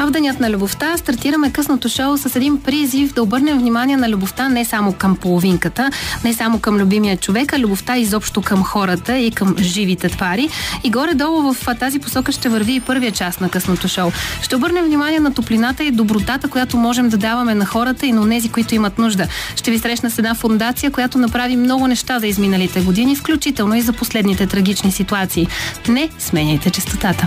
А в Денят на любовта стартираме късното шоу с един призив да обърнем внимание на любовта не само към половинката, не само към любимия човек, а любовта изобщо към хората и към живите твари. И горе-долу в тази посока ще върви и първия част на късното шоу. Ще обърнем внимание на топлината и добротата, която можем да даваме на хората и на тези, които имат нужда. Ще ви срещна с една фундация, която направи много неща за изминалите години, включително и за последните трагични ситуации. Не сменяйте частотата.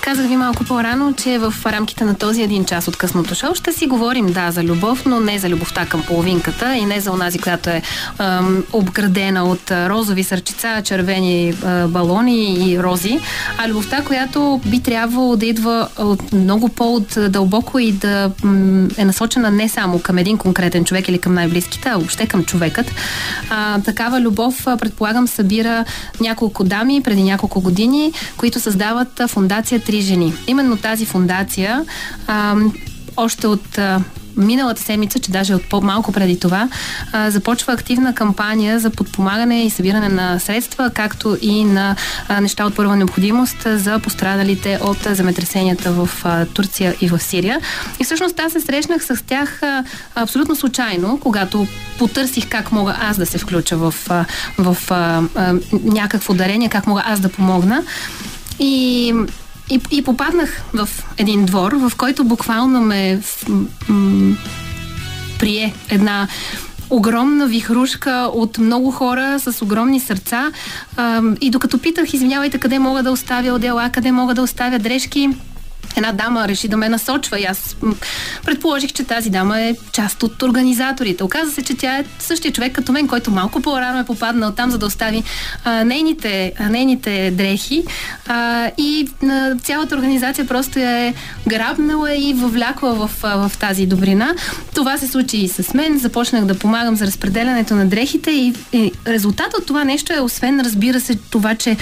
Казах ви малко по-рано, че в рамките на този един час от късното шоу ще си говорим, да, за любов, но не за любовта към половинката и не за онази, която е ем, обградена от розови сърчица, червени е, балони и рози, а любовта, която би трябвало да идва от много по-дълбоко и да е насочена не само към един конкретен човек или към най-близките, а въобще към човекът. А, такава любов, предполагам, събира няколко дами преди няколко години, които създават фундация Жени. Именно тази фундация а, още от а, миналата седмица, че даже от по-малко преди това, а, започва активна кампания за подпомагане и събиране на средства, както и на а, неща от първа необходимост за пострадалите от земетресенията в а, Турция и в Сирия. И всъщност аз се срещнах с тях а, абсолютно случайно, когато потърсих как мога аз да се включа в, а, в а, а, някакво дарение, как мога аз да помогна. И и, и попаднах в един двор, в който буквално ме м- прие една огромна вихрушка от много хора с огромни сърца. И докато питах, извинявайте, къде мога да оставя отдела, къде мога да оставя дрежки, една дама реши да ме насочва и аз предположих, че тази дама е част от организаторите. Оказва се, че тя е същия човек като мен, който малко по-рано е попаднал там, за да остави а, нейните, а, нейните дрехи а, и а, цялата организация просто я е грабнала и въвлякла в, а, в тази добрина. Това се случи и с мен. Започнах да помагам за разпределянето на дрехите и, и резултат от това нещо е, освен разбира се, това, че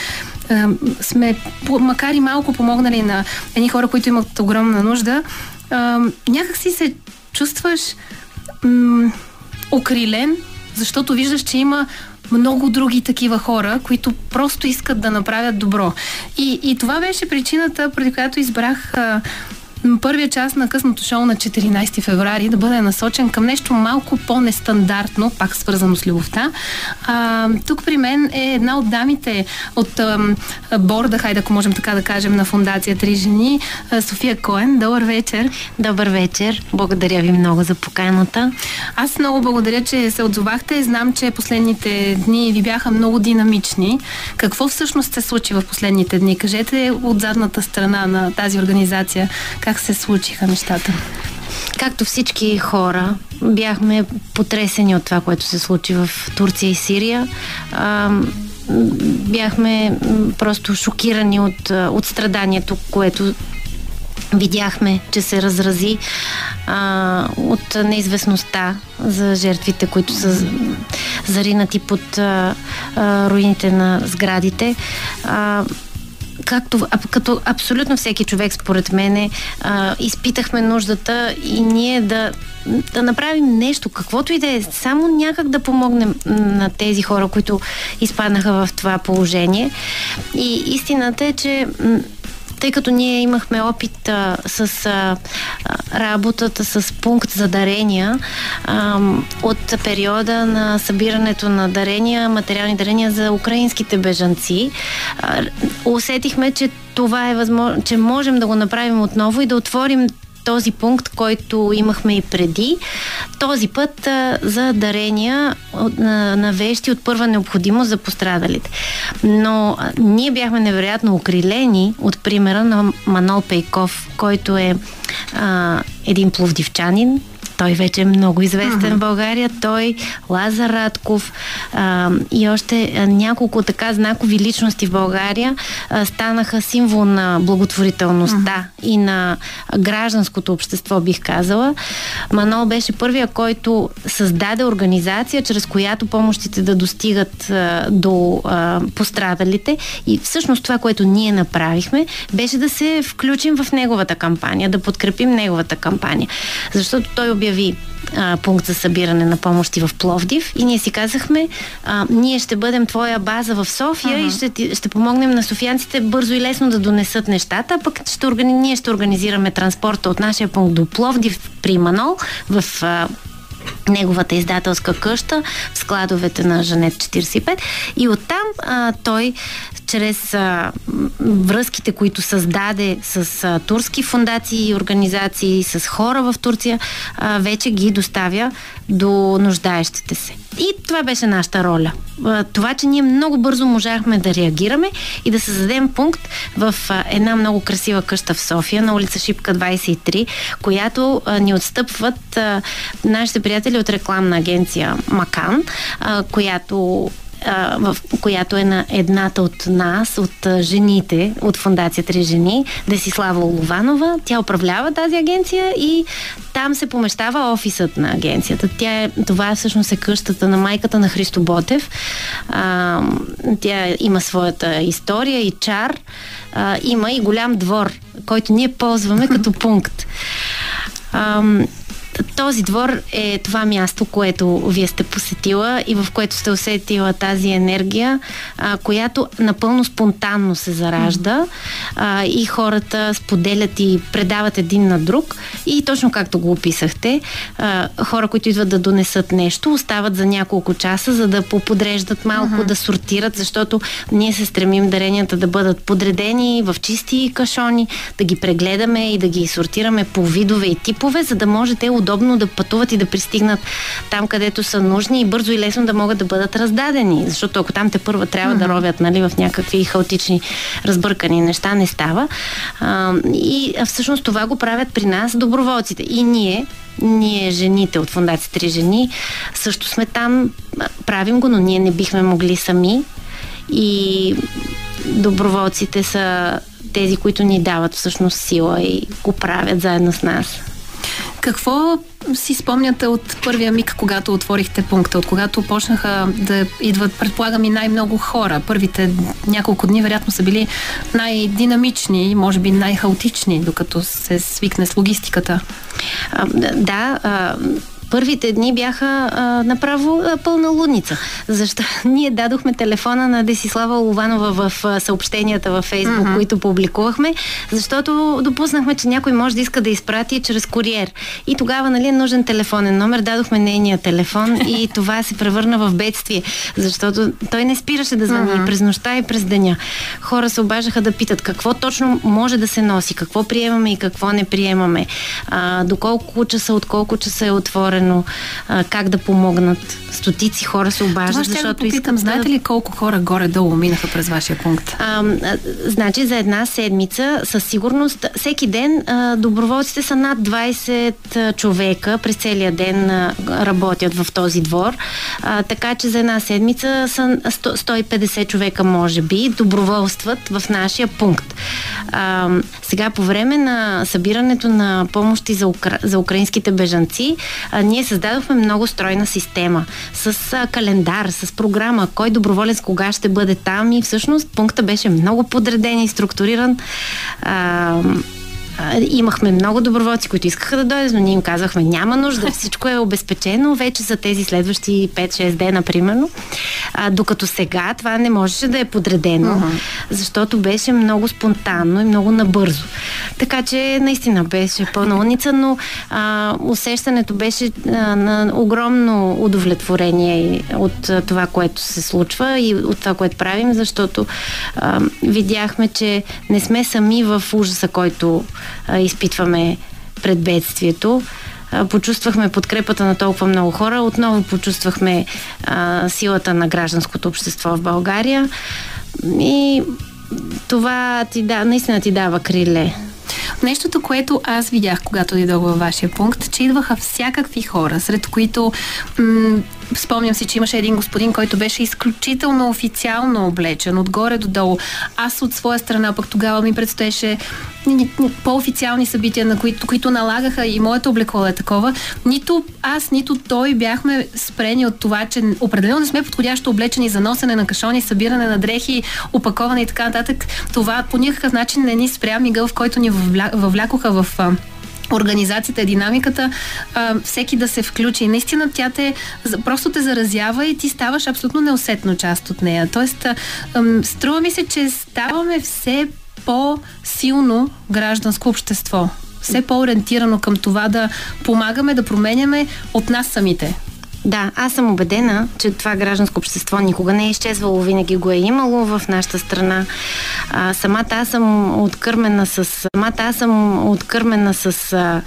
сме, макар и малко помогнали на едни хора, които имат огромна нужда, някак си се чувстваш м- окрилен, защото виждаш, че има много други такива хора, които просто искат да направят добро. И, и това беше причината, преди която избрах а, първия част на късното шоу на 14 феврари да бъде насочен към нещо малко по-нестандартно, пак свързано с любовта. А, тук при мен е една от дамите от а, борда, хайде ако можем така да кажем, на фундация Три жени, София Коен. Добър вечер. Добър вечер. Благодаря ви много за поканата. Аз много благодаря, че се отзовахте. Знам, че последните дни ви бяха много динамични. Какво всъщност се случи в последните дни? Кажете от задната страна на тази организация как се случиха нещата? Както всички хора, бяхме потресени от това, което се случи в Турция и Сирия. А, бяхме просто шокирани от, от страданието, което видяхме, че се разрази а, от неизвестността за жертвите, които са заринати под а, а, руините на сградите. А, както като абсолютно всеки човек, според мене, а, изпитахме нуждата и ние да, да направим нещо, каквото и да е, само някак да помогнем на тези хора, които изпаднаха в това положение. И истината е, че тъй като ние имахме опит а, с а, работата с пункт за дарения а, от периода на събирането на дарения, материални дарения за украинските бежанци, а, усетихме, че това е възможно, че можем да го направим отново и да отворим този пункт, който имахме и преди. Този път а, за дарения на, на вещи от първа необходимост за пострадалите. Но а, ние бяхме невероятно окрилени от примера на Манол Пейков, който е а, един пловдивчанин, той вече е много известен uh-huh. в България. Той, Лазар Радков а, и още а, няколко така знакови личности в България а, станаха символ на благотворителността uh-huh. и на гражданското общество, бих казала. Манол беше първия, който създаде организация, чрез която помощите да достигат а, до а, пострадалите. И всъщност това, което ние направихме, беше да се включим в неговата кампания, да подкрепим неговата кампания. Защото той обяви а, пункт за събиране на помощи в Пловдив и ние си казахме, а, ние ще бъдем твоя база в София uh-huh. и ще, ти, ще помогнем на софиянците бързо и лесно да донесат нещата, а пък ще органи, ние ще организираме транспорта от нашия пункт до Пловдив при Манол в а, неговата издателска къща в складовете на Жанет 45 и оттам а, той чрез а, връзките, които създаде с а, турски фундации и организации, с хора в Турция, а, вече ги доставя до нуждаещите се. И това беше нашата роля. А, това, че ние много бързо можахме да реагираме и да създадем пункт в а, една много красива къща в София, на улица Шипка 23, която а, ни отстъпват а, нашите приятели от рекламна агенция Макан, а, която в която е на едната от нас, от жените, от фундация Три жени, Десислава Олованова. Тя управлява тази агенция и там се помещава офисът на агенцията. Тя е, това е всъщност е къщата на майката на Христо Ботев. А, тя има своята история и чар. А, има и голям двор, който ние ползваме като пункт. Този двор е това място, което вие сте посетила и в което сте усетила тази енергия, а, която напълно спонтанно се заражда а, и хората споделят и предават един на друг и точно както го описахте, а, хора, които идват да донесат нещо, остават за няколко часа, за да поподреждат малко, uh-huh. да сортират, защото ние се стремим даренията да бъдат подредени в чисти кашони, да ги прегледаме и да ги сортираме по видове и типове, за да може те удобно да пътуват и да пристигнат там, където са нужни и бързо и лесно да могат да бъдат раздадени. Защото ако там те първа трябва mm-hmm. да ровят нали, в някакви хаотични разбъркани неща, не става. А, и всъщност това го правят при нас доброволците. И ние, ние, жените от Фундация Три жени, също сме там, правим го, но ние не бихме могли сами. И доброволците са тези, които ни дават всъщност сила и го правят заедно с нас. Какво си спомняте от първия миг, когато отворихте пункта, от когато почнаха да идват, предполагам и най-много хора? Първите няколко дни вероятно са били най-динамични, може би най-хаотични, докато се свикне с логистиката. А, да, а, Първите дни бяха а, направо а, пълна лудница. Защо? Ние дадохме телефона на Десислава Лованова в а, съобщенията във Фейсбук, uh-huh. които публикувахме, защото допуснахме, че някой може да иска да изпрати чрез куриер. И тогава, нали, е нужен телефонен номер, дадохме нейния телефон и това се превърна в бедствие, защото той не спираше да звъни uh-huh. през нощта и през деня. Хора се обажаха да питат какво точно може да се носи, какво приемаме и какво не приемаме, а, доколко часа, от колко часа е отворен отворено а, как да помогнат. Стотици хора се обаждат, Това защото да искат... Знаете ли колко хора горе-долу минаха през вашия пункт? А, а, значи за една седмица със сигурност всеки ден а, доброволците са над 20 човека през целия ден а, работят в този двор. А, така че за една седмица са 100, 150 човека може би доброволстват в нашия пункт. А, сега по време на събирането на помощи за, укра... за украинските бежанци, а, ние създадохме много стройна система с а, календар, с програма, кой доброволец кога ще бъде там и всъщност пункта беше много подреден и структуриран. А, имахме много доброволци, които искаха да дойдат, но ние им казахме, няма нужда, всичко е обезпечено вече за тези следващи 5-6 дена, примерно. А, докато сега това не можеше да е подредено, uh-huh. защото беше много спонтанно и много набързо. Така че наистина беше пълна улница, но а, усещането беше а, на огромно удовлетворение от а, това, което се случва и от това, което правим, защото а, видяхме, че не сме сами в ужаса, който а, изпитваме пред бедствието. Почувствахме подкрепата на толкова много хора. Отново почувствахме а, силата на гражданското общество в България. И това ти да, наистина ти дава криле. Нещото, което аз видях, когато дойдох във вашия пункт, че идваха всякакви хора, сред които м- Спомням си, че имаше един господин, който беше изключително официално облечен, отгоре до долу. Аз от своя страна пък тогава ми предстоеше по-официални събития, на които, които налагаха и моето облекло е такова. Нито аз, нито той бяхме спрени от това, че определено не сме подходящо облечени за носене на кашони, събиране на дрехи, опаковане и така нататък. Това по никакъв начин не ни спря мигъл, в който ни въвлякоха в организацията, динамиката, всеки да се включи. Наистина тя те просто те заразява и ти ставаш абсолютно неусетно част от нея. Тоест, струва ми се, че ставаме все по-силно гражданско общество. Все по-ориентирано към това да помагаме, да променяме от нас самите. Да, аз съм убедена, че това гражданско общество никога не е изчезвало, винаги го е имало в нашата страна. А, самата аз съм откърмена с, самата аз съм откърмена с а,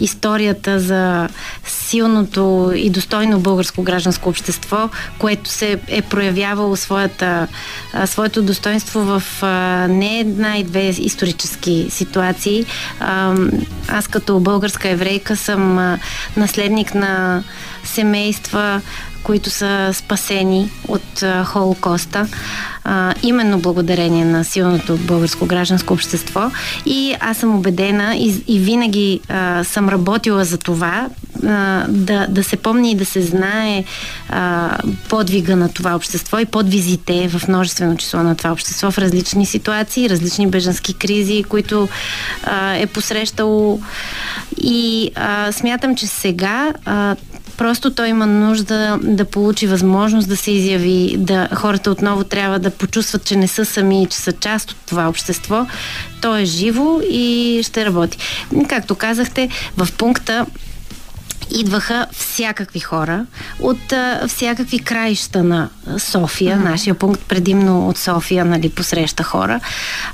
историята за силното и достойно българско гражданско общество, което се е проявявало своята, своето достоинство в не една и две исторически ситуации. Аз като българска еврейка съм наследник на семейства, които са спасени от Холокоста, именно благодарение на силното българско гражданско общество. И аз съм убедена и, и винаги съм работила за това да, да се помни и да се знае подвига на това общество и подвизите в множествено число на това общество в различни ситуации, различни бежански кризи, които е посрещало. И смятам, че сега Просто той има нужда да получи възможност да се изяви, да хората отново трябва да почувстват, че не са сами, че са част от това общество. То е живо и ще работи. Както казахте, в пункта идваха всякакви хора от а, всякакви краища на София. Mm-hmm. Нашия пункт предимно от София, нали, посреща хора.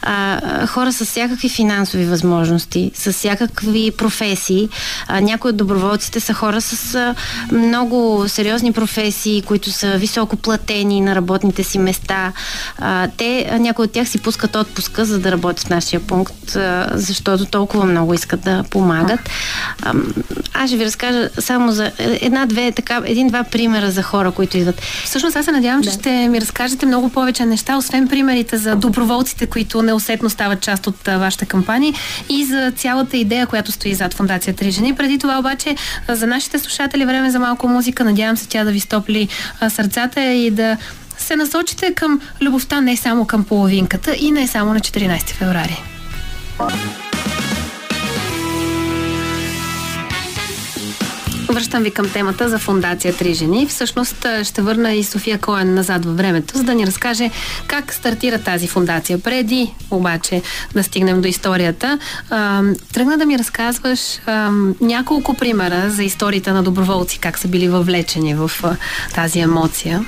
А, хора с всякакви финансови възможности, с всякакви професии. А, някои от доброволците са хора с а, много сериозни професии, които са високо платени на работните си места. А, те, някои от тях си пускат отпуска, за да работят в нашия пункт, а, защото толкова много искат да помагат. А, аз ще ви разкажа само за една-две, така, един-два примера за хора, които идват. Всъщност аз се надявам, да. че ще ми разкажете много повече неща, освен примерите за доброволците, които неусетно стават част от а, вашата кампания и за цялата идея, която стои зад Фундация Три жени. Преди това обаче за нашите слушатели време за малко музика. Надявам се тя да ви стопли а, сърцата и да се насочите към любовта не само към половинката и не само на 14 феврари. Връщам ви към темата за фундация Три жени. Всъщност ще върна и София Коен назад във времето, за да ни разкаже как стартира тази фундация. Преди обаче да стигнем до историята, тръгна да ми разказваш няколко примера за историите на доброволци, как са били въвлечени в тази емоция.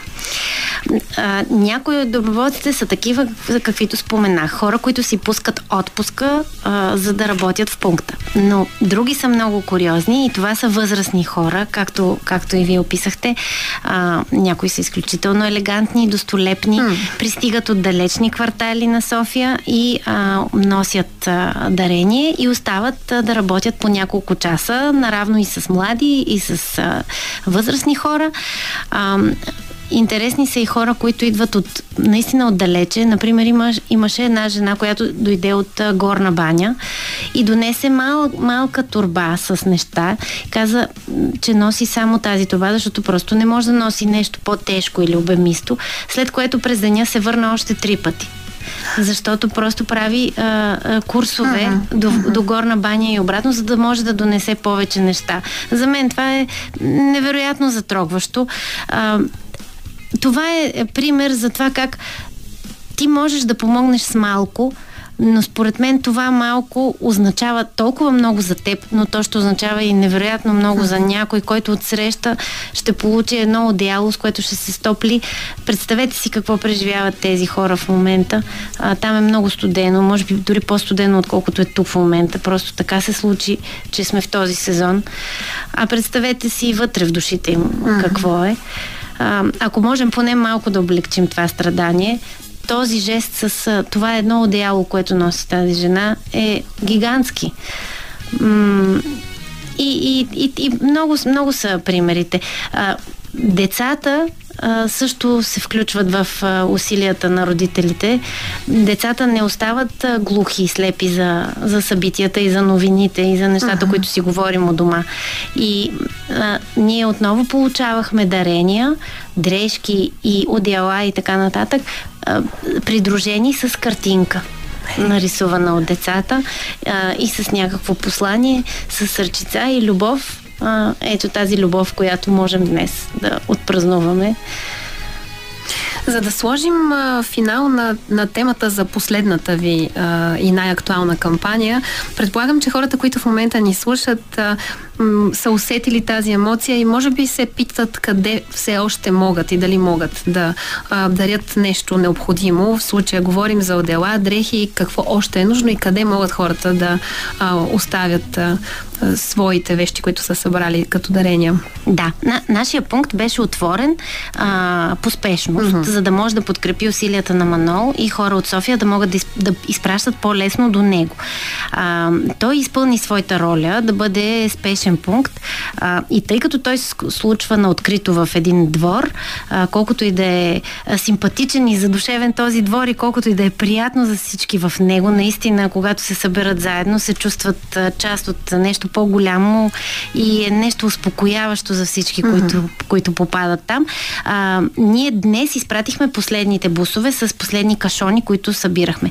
Някои от доброволците са такива, каквито споменах. Хора, които си пускат отпуска, за да работят в пункта. Но други са много куриозни и това са възрастни хора, както, както и вие описахте. А, някои са изключително елегантни, достолепни, mm. пристигат от далечни квартали на София и а, носят а, дарение и остават а, да работят по няколко часа, наравно и с млади, и с а, възрастни хора. А, Интересни са и хора, които идват от наистина отдалече. Например, имаш, имаше една жена, която дойде от а, Горна баня и донесе мал, малка турба с неща. Каза, че носи само тази турба, защото просто не може да носи нещо по-тежко или обемисто, след което през деня се върна още три пъти защото просто прави а, а, курсове uh-huh. до, до горна баня и обратно, за да може да донесе повече неща. За мен това е невероятно затрогващо. А, това е, е пример за това как ти можеш да помогнеш с малко, но според мен това малко означава толкова много за теб, но то ще означава и невероятно много за някой, който отсреща ще получи едно одеяло, с което ще се стопли. Представете си какво преживяват тези хора в момента. А, там е много студено, може би дори по-студено, отколкото е тук в момента. Просто така се случи, че сме в този сезон. А представете си вътре в душите им какво е ако можем поне малко да облегчим това страдание, този жест с това едно одеяло, което носи тази жена, е гигантски. И, и, и, и много, много са примерите. Децата а, също се включват в а, усилията на родителите. Децата не остават а, глухи и слепи за, за събитията и за новините и за нещата, uh-huh. които си говорим у дома. И а, ние отново получавахме дарения, дрежки и одеяла и така нататък, а, придружени с картинка нарисувана от децата а, и с някакво послание, с сърчица и любов а, ето тази любов, която можем днес да отпразнуваме. За да сложим а, финал на, на темата за последната ви а, и най-актуална кампания, предполагам, че хората, които в момента ни слушат, а, м- са усетили тази емоция и може би се питат къде все още могат и дали могат да а, дарят нещо необходимо. В случая говорим за отдела, дрехи, какво още е нужно и къде могат хората да а, оставят а, своите вещи, които са събрали като дарения. Да, на, нашия пункт беше отворен а, по спешност, uh-huh. за да може да подкрепи усилията на Манол и хора от София да могат да, из, да изпращат по-лесно до него. А, той изпълни своята роля да бъде спешен пункт а, и тъй като той се случва на открито в един двор, а, колкото и да е симпатичен и задушевен този двор и колкото и да е приятно за всички в него, наистина, когато се съберат заедно, се чувстват а, част от нещо по-голямо и е нещо успокояващо за всички, mm-hmm. които, които попадат там. А, ние днес изпратихме последните бусове с последни кашони, които събирахме.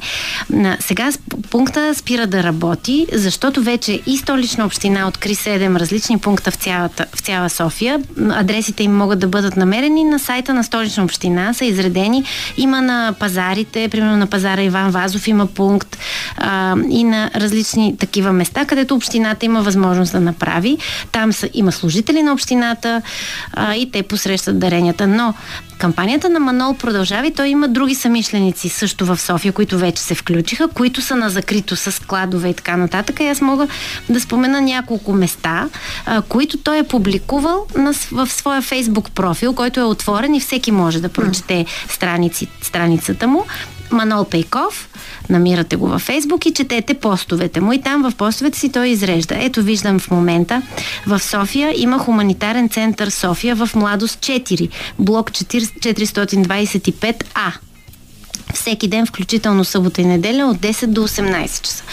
А, сега пункта спира да работи, защото вече и столична община откри 7 различни пункта в, цялата, в цяла София. Адресите им могат да бъдат намерени на сайта на столична община, са изредени. Има на пазарите, примерно на пазара Иван Вазов има пункт а, и на различни такива места, където общината има възможност да направи. Там са, има служители на общината а, и те посрещат даренията. Но кампанията на Манол продължава и той има други самишленици също в София, които вече се включиха, които са на закрито с складове и така нататък. И аз мога да спомена няколко места, а, които той е публикувал на, в своя фейсбук профил, който е отворен и всеки може да прочете страници, страницата му. Манол Пейков, намирате го във Фейсбук и четете постовете му. И там в постовете си той изрежда. Ето виждам в момента в София има хуманитарен център София в Младост 4, блок 425А всеки ден, включително събота и неделя, от 10 до 18 часа.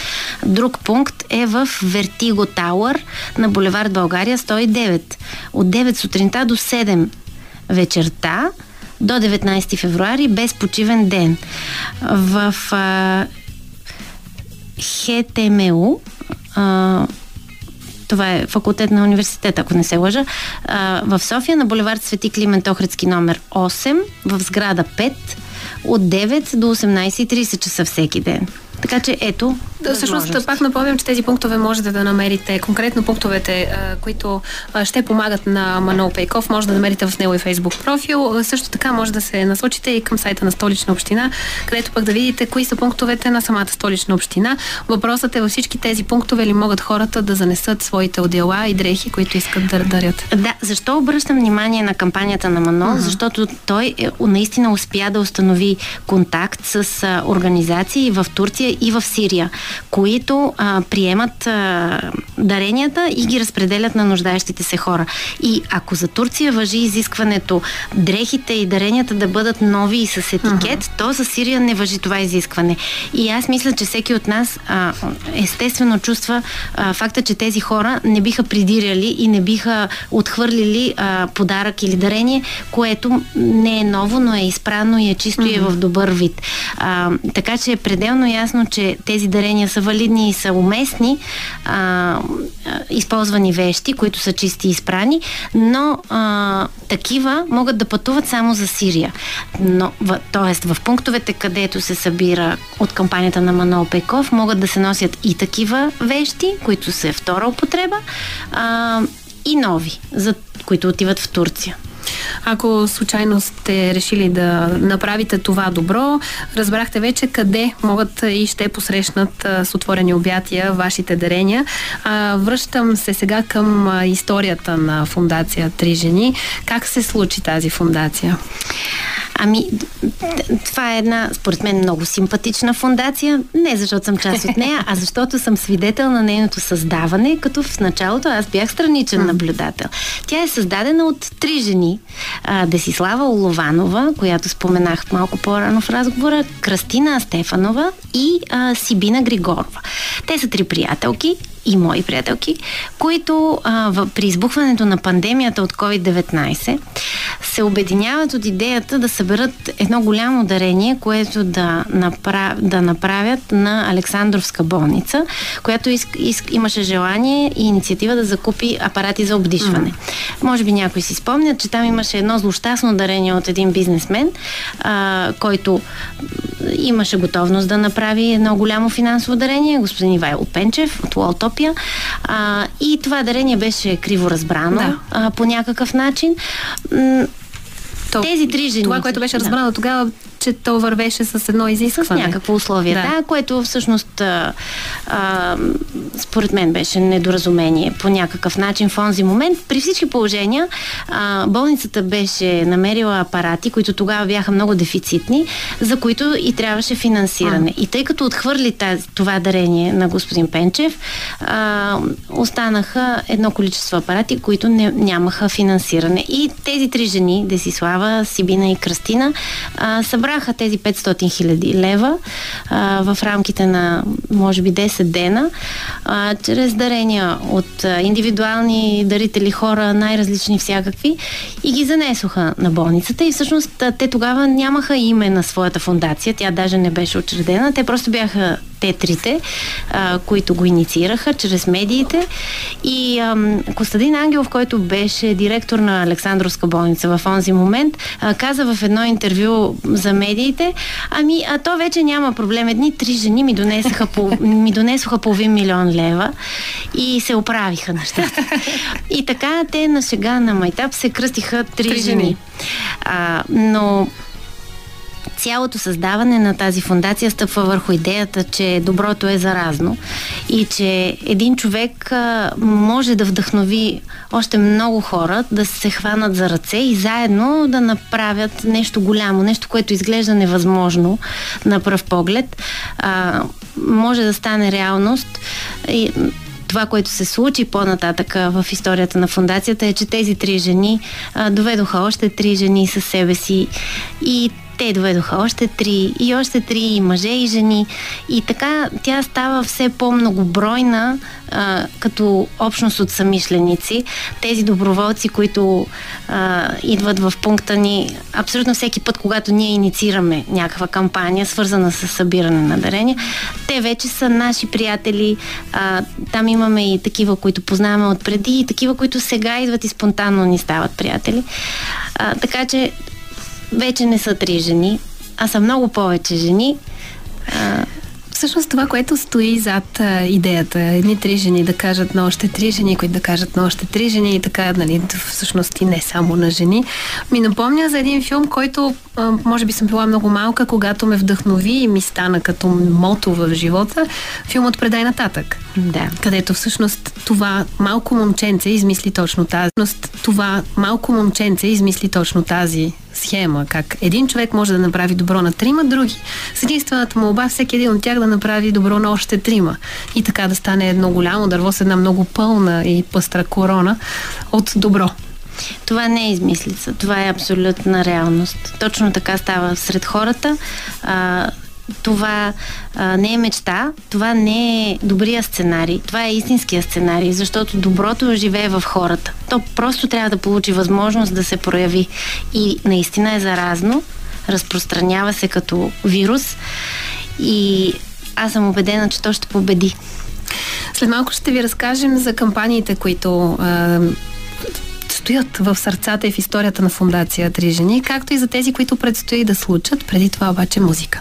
Друг пункт е в Вертиго Тауър на булевард България 109. От 9 сутринта до 7 вечерта до 19 февруари без почивен ден. В а, ХТМУ а, това е факултет на университета, ако не се лъжа, а, в София на булевард Свети Климент Охридски номер 8, в сграда 5, от 9 до 18.30 часа всеки ден. Така че ето. Да, всъщност, пак напомням, че тези пунктове можете да намерите, конкретно пунктовете, които ще помагат на Манол Пейков, може да намерите в него и фейсбук профил. Също така може да се насочите и към сайта на столична община, където пък да видите кои са пунктовете на самата столична община. Въпросът е във всички тези пунктове ли могат хората да занесат своите одела и дрехи, които искат да дарят. Да, защо обръщам внимание на кампанията на Манол? Uh-huh. Защото той е, наистина успя да установи контакт с организации в Турция и в Сирия, които а, приемат а, даренията и ги разпределят на нуждаещите се хора. И ако за Турция въжи изискването дрехите и даренията да бъдат нови и с етикет, uh-huh. то за Сирия не въжи това изискване. И аз мисля, че всеки от нас а, естествено чувства а, факта, че тези хора не биха придирали и не биха отхвърлили а, подарък или дарение, което не е ново, но е изпрано и е чисто uh-huh. и е в добър вид. А, така че е пределно ясно, че тези дарения са валидни и са уместни, а, използвани вещи, които са чисти и изпрани, но а, такива могат да пътуват само за Сирия. Но, в, тоест, в пунктовете, където се събира от кампанията на Манол Пеков, могат да се носят и такива вещи, които са втора употреба, а, и нови, за които отиват в Турция. Ако случайно сте решили да направите това добро, разбрахте вече къде могат и ще посрещнат с отворени обятия вашите дарения. Връщам се сега към историята на фундация Три жени. Как се случи тази фундация? Ами, това е една, според мен, много симпатична фундация. Не защото съм част от нея, а защото съм свидетел на нейното създаване, като в началото аз бях страничен наблюдател. Тя е създадена от три жени. А, Десислава Олованова, която споменах малко по-рано в разговора, Крастина Стефанова и а, Сибина Григорова. Те са три приятелки, и мои приятелки, които а, в, при избухването на пандемията от COVID-19 се обединяват от идеята да съберат едно голямо дарение, което да, направ, да направят на Александровска болница, която иск, иск, имаше желание и инициатива да закупи апарати за обдишване. Mm. Може би някой си спомнят, че там имаше едно злощастно дарение от един бизнесмен, а, който имаше готовност да направи едно голямо финансово дарение, господин Ивайло Пенчев от Уолтопия. А, и това дарение беше криво разбрано да. а, по някакъв начин. То, Тези три жени. Това, което беше разбрано да. тогава, че то вървеше с едно изискване. С някакво условие, да, да което всъщност а, а, според мен беше недоразумение по някакъв начин в онзи момент. При всички положения а, болницата беше намерила апарати, които тогава бяха много дефицитни, за които и трябваше финансиране. А. И тъй като отхвърли тази, това дарение на господин Пенчев, а, останаха едно количество апарати, които не, нямаха финансиране. И тези три жени, Десислава, Сибина и Крастина, а, събраха събраха тези 500 хиляди лева а, в рамките на, може би, 10 дена, а, чрез дарения от а, индивидуални дарители хора, най-различни всякакви, и ги занесоха на болницата. И всъщност те тогава нямаха име на своята фундация, тя даже не беше учредена, те просто бяха те трите, а, които го инициираха чрез медиите. И ам, Костадин Ангелов, който беше директор на Александровска болница в онзи момент, а, каза в едно интервю за медиите, ами, а то вече няма проблем. Едни три жени ми донесоха, по, ми донесоха половин милион лева и се оправиха нещата. И така те на сега на Майтап се кръстиха три, три жени. жени. А, но цялото създаване на тази фундация стъпва върху идеята, че доброто е заразно и че един човек може да вдъхнови още много хора да се хванат за ръце и заедно да направят нещо голямо, нещо, което изглежда невъзможно на пръв поглед, а, може да стане реалност. И, това, което се случи по-нататък в историята на фундацията е, че тези три жени а, доведоха още три жени със себе си и те доведоха още три и още три и мъже и жени. И така тя става все по-многобройна а, като общност от самишленици. Тези доброволци, които а, идват в пункта ни абсолютно всеки път, когато ние инициираме някаква кампания, свързана с събиране на дарения, те вече са наши приятели. А, там имаме и такива, които познаваме отпреди, и такива, които сега идват и спонтанно ни стават приятели. А, така че вече не са три жени, а са много повече жени. А, всъщност това, което стои зад а, идеята, едни три жени да кажат на още три жени, които да кажат на още три жени и така, нали, всъщност и не само на жени, ми напомня за един филм, който а, може би съм била много малка, когато ме вдъхнови и ми стана като мото в живота, филмът Предай нататък. Да. Където всъщност това малко момченце измисли точно тази. Това малко момченце измисли точно тази схема, как един човек може да направи добро на трима други, с единствената молба всеки един от тях да направи добро на още трима. И така да стане едно голямо дърво с една много пълна и пъстра корона от добро. Това не е измислица, това е абсолютна реалност. Точно така става сред хората. А, това а, не е мечта, това не е добрия сценарий, това е истинския сценарий, защото доброто живее в хората. То просто трябва да получи възможност да се прояви. И наистина е заразно, разпространява се като вирус и аз съм убедена, че то ще победи. След малко ще ви разкажем за кампаниите, които а, стоят в сърцата и в историята на фундация Три жени, както и за тези, които предстои да случат. Преди това обаче музика.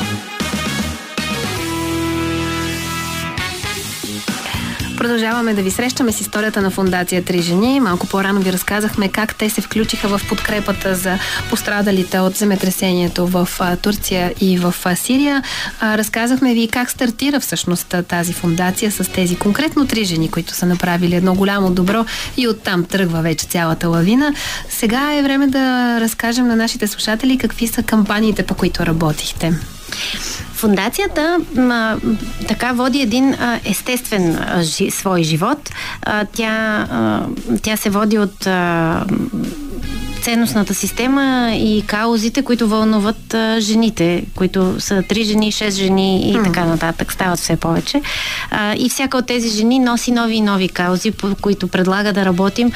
Продължаваме да ви срещаме с историята на фундация Три жени. Малко по-рано ви разказахме как те се включиха в подкрепата за пострадалите от земетресението в Турция и в Сирия. Разказахме ви как стартира всъщност тази фундация с тези конкретно три жени, които са направили едно голямо добро и оттам тръгва вече цялата лавина. Сега е време да разкажем на нашите слушатели какви са кампаниите, по които работихте. Фундацията а, така води един а, естествен а, жи, свой живот. А, тя, а, тя се води от а, ценностната система и каузите, които вълнуват а, жените, които са три жени, шест жени и mm. така нататък, стават все повече. А, и всяка от тези жени носи нови и нови каузи, по които предлага да работим.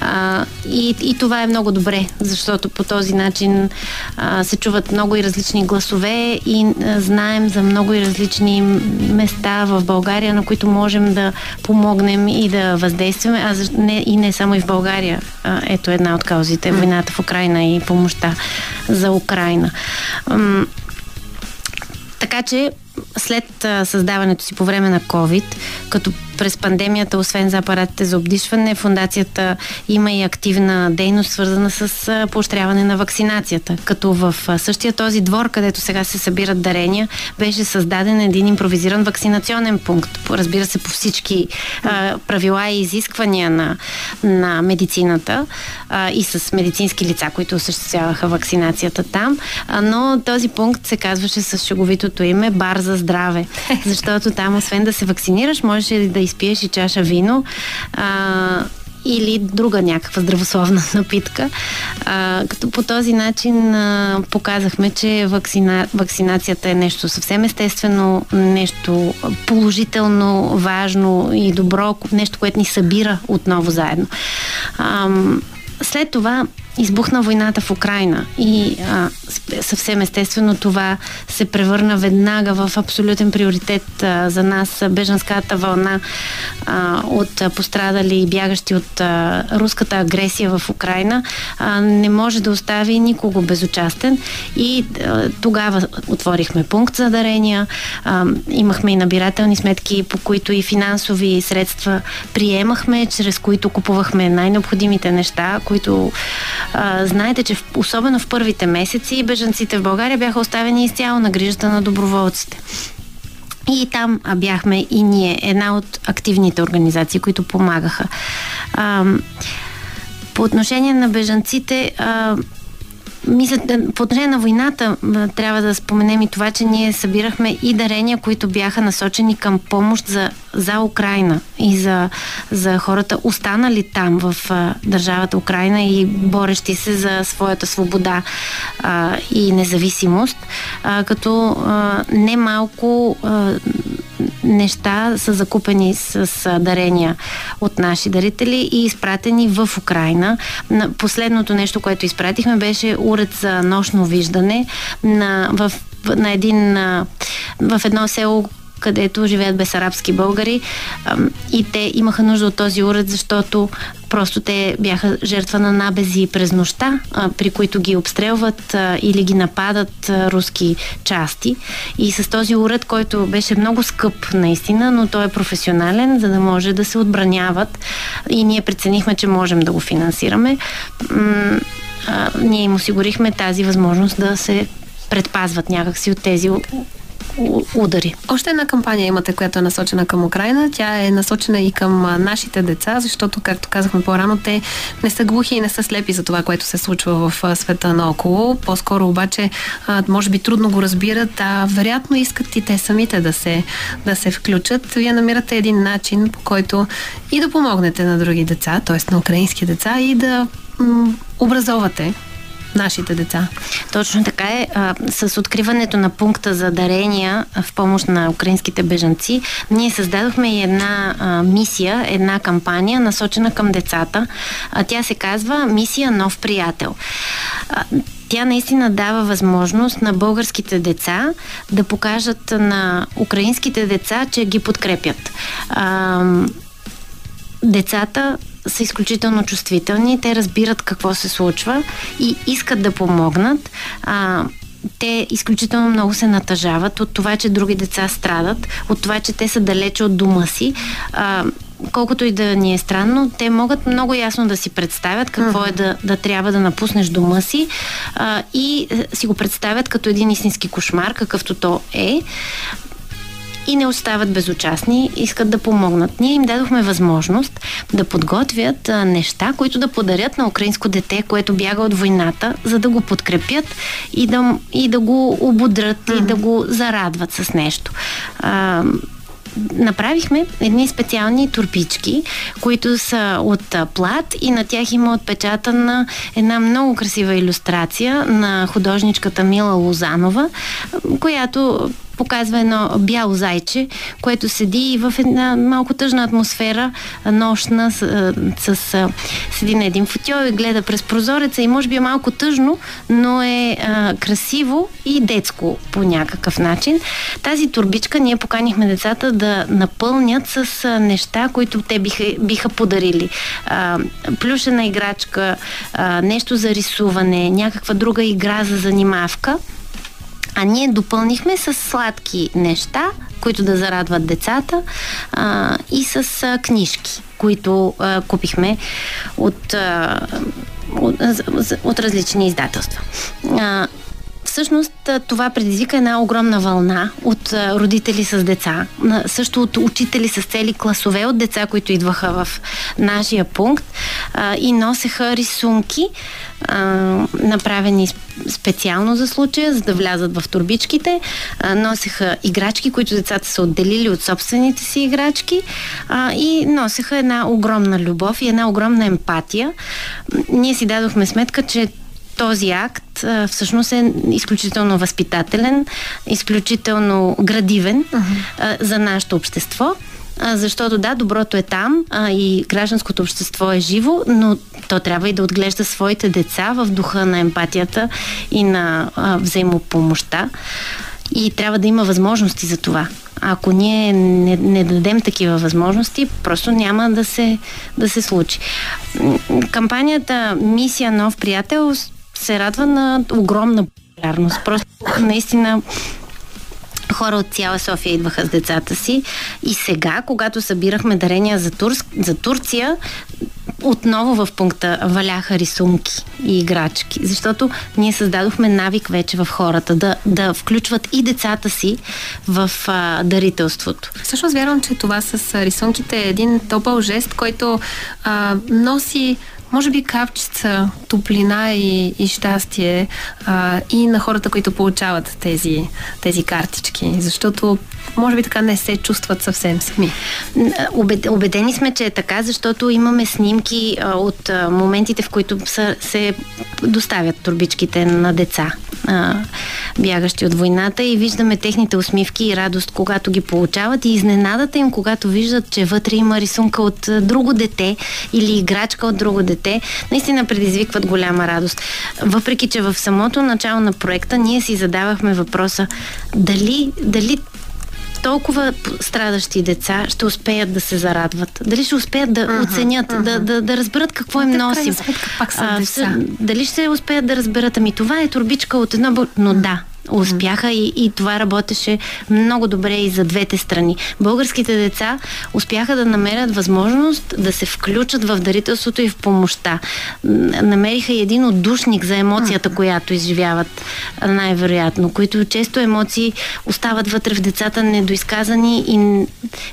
А, и, и това е много добре, защото по този начин а, се чуват много и различни гласове и а, знаем за много и различни места в България, на които можем да помогнем и да въздействаме, а не, и не само и в България. А, ето една от каузите войната в Украина и помощта за Украина. Така че след създаването си по време на COVID, като през пандемията, освен за апаратите за обдишване, фундацията има и активна дейност, свързана с поощряване на вакцинацията. Като в същия този двор, където сега се събират дарения, беше създаден един импровизиран вакцинационен пункт. Разбира се, по всички а, правила и изисквания на, на медицината а, и с медицински лица, които осъществяваха вакцинацията там. А, но този пункт се казваше с шеговитото име Бар за здраве. Защото там, освен да се вакцинираш, можеш да изпиеш и чаша вино. А, или друга някаква здравословна напитка. А, като по този начин а, показахме, че вакцина, вакцинацията е нещо съвсем естествено, нещо положително, важно и добро, нещо, което ни събира отново заедно. А, след това избухна войната в Украина. И а, съвсем естествено това се превърна веднага в абсолютен приоритет а, за нас. Бежанската вълна а, от пострадали и бягащи от а, руската агресия в Украина. А, не може да остави никого безучастен. И а, тогава отворихме пункт за дарения, а, имахме и набирателни сметки, по които и финансови средства приемахме, чрез които купувахме най-необходимите неща, които знаете, че в, особено в първите месеци бежанците в България бяха оставени изцяло на грижата на доброволците. И там бяхме и ние, една от активните организации, които помагаха. А, по отношение на бежанците, а, мисля, по отношение на войната трябва да споменем и това, че ние събирахме и дарения, които бяха насочени към помощ за, за Украина и за, за хората останали там в а, държавата Украина и борещи се за своята свобода а, и независимост, а, като а, немалко а, неща са закупени с, с дарения от наши дарители и изпратени в Украина. Последното нещо, което изпратихме, беше уред за нощно виждане на, в, на един, в едно село, където живеят безарабски българи и те имаха нужда от този уред, защото просто те бяха жертва на набези през нощта, при които ги обстрелват или ги нападат руски части. И с този уред, който беше много скъп наистина, но той е професионален, за да може да се отбраняват и ние преценихме, че можем да го финансираме. ние им осигурихме тази възможност да се предпазват някакси от тези удари. Още една кампания имате, която е насочена към Украина. Тя е насочена и към нашите деца, защото, както казахме по-рано, те не са глухи и не са слепи за това, което се случва в света наоколо. По-скоро обаче, може би трудно го разбират, а вероятно искат и те самите да се, да се включат. Вие намирате един начин, по който и да помогнете на други деца, т.е. на украински деца, и да образовате нашите деца. Точно така е. А, с откриването на пункта за дарения в помощ на украинските бежанци, ние създадохме и една а, мисия, една кампания, насочена към децата. А, тя се казва Мисия Нов приятел. А, тя наистина дава възможност на българските деца да покажат на украинските деца, че ги подкрепят. А, децата са изключително чувствителни, те разбират какво се случва и искат да помогнат. А, те изключително много се натъжават от това, че други деца страдат, от това, че те са далече от дома си. А, колкото и да ни е странно, те могат много ясно да си представят какво е да, да трябва да напуснеш дома си а, и си го представят като един истински кошмар, какъвто то е и не остават безучастни, искат да помогнат. Ние им дадохме възможност да подготвят а, неща, които да подарят на украинско дете, което бяга от войната, за да го подкрепят и да, и да го ободрат mm-hmm. и да го зарадват с нещо. А, направихме едни специални турпички, които са от плат и на тях има отпечатана една много красива иллюстрация на художничката Мила Лозанова, която показва едно бяло зайче, което седи в една малко тъжна атмосфера, нощна, с, с, с седи на един футьол и гледа през прозореца и може би е малко тъжно, но е а, красиво и детско по някакъв начин. Тази турбичка ние поканихме децата да напълнят с а, неща, които те биха, биха подарили. А, плюшена играчка, а, нещо за рисуване, някаква друга игра за занимавка – а ние допълнихме с сладки неща, които да зарадват децата а, и с а, книжки, които а, купихме от, а, от, от различни издателства. А, всъщност това предизвика една огромна вълна от родители с деца, също от учители с цели класове от деца, които идваха в нашия пункт и носеха рисунки, направени специално за случая, за да влязат в турбичките. Носеха играчки, които децата са отделили от собствените си играчки и носеха една огромна любов и една огромна емпатия. Ние си дадохме сметка, че този акт а, всъщност е изключително възпитателен, изключително градивен uh-huh. а, за нашето общество. А, защото да, доброто е там а, и гражданското общество е живо, но то трябва и да отглежда своите деца в духа на емпатията и на а, взаимопомощта. И трябва да има възможности за това. Ако ние не, не дадем такива възможности, просто няма да се, да се случи. Кампанията Мисия Нов приятел се радва на огромна популярност. Просто наистина хора от цяла София идваха с децата си. И сега, когато събирахме дарения за, Тур... за Турция, отново в пункта валяха рисунки и играчки, защото ние създадохме навик вече в хората да, да включват и децата си в а, дарителството. Всъщност вярвам, че това с рисунките е един топъл жест, който а, носи може би капчица топлина и, и щастие а, и на хората, които получават тези, тези картички, защото може би така не се чувстват съвсем сами. Обедени сме, че е така, защото имаме снимки а, от а, моментите, в които са, се доставят турбичките на деца, а, бягащи от войната. И виждаме техните усмивки и радост, когато ги получават. И изненадата им, когато виждат, че вътре има рисунка от друго дете или играчка от друго дете, наистина предизвикват голяма радост. Въпреки, че в самото начало на проекта ние си задавахме въпроса дали, дали толкова страдащи деца ще успеят да се зарадват? Дали ще успеят да uh-huh, оценят, uh-huh. Да, да, да разберат какво им носим? пак са а, деца. Дали ще успеят да разберат? Ами това е турбичка от едно... Но да, успяха и, и това работеше много добре и за двете страни. Българските деца успяха да намерят възможност да се включат в дарителството и в помощта. Намериха и един отдушник за емоцията, която изживяват най-вероятно, които често емоции остават вътре в децата недоизказани и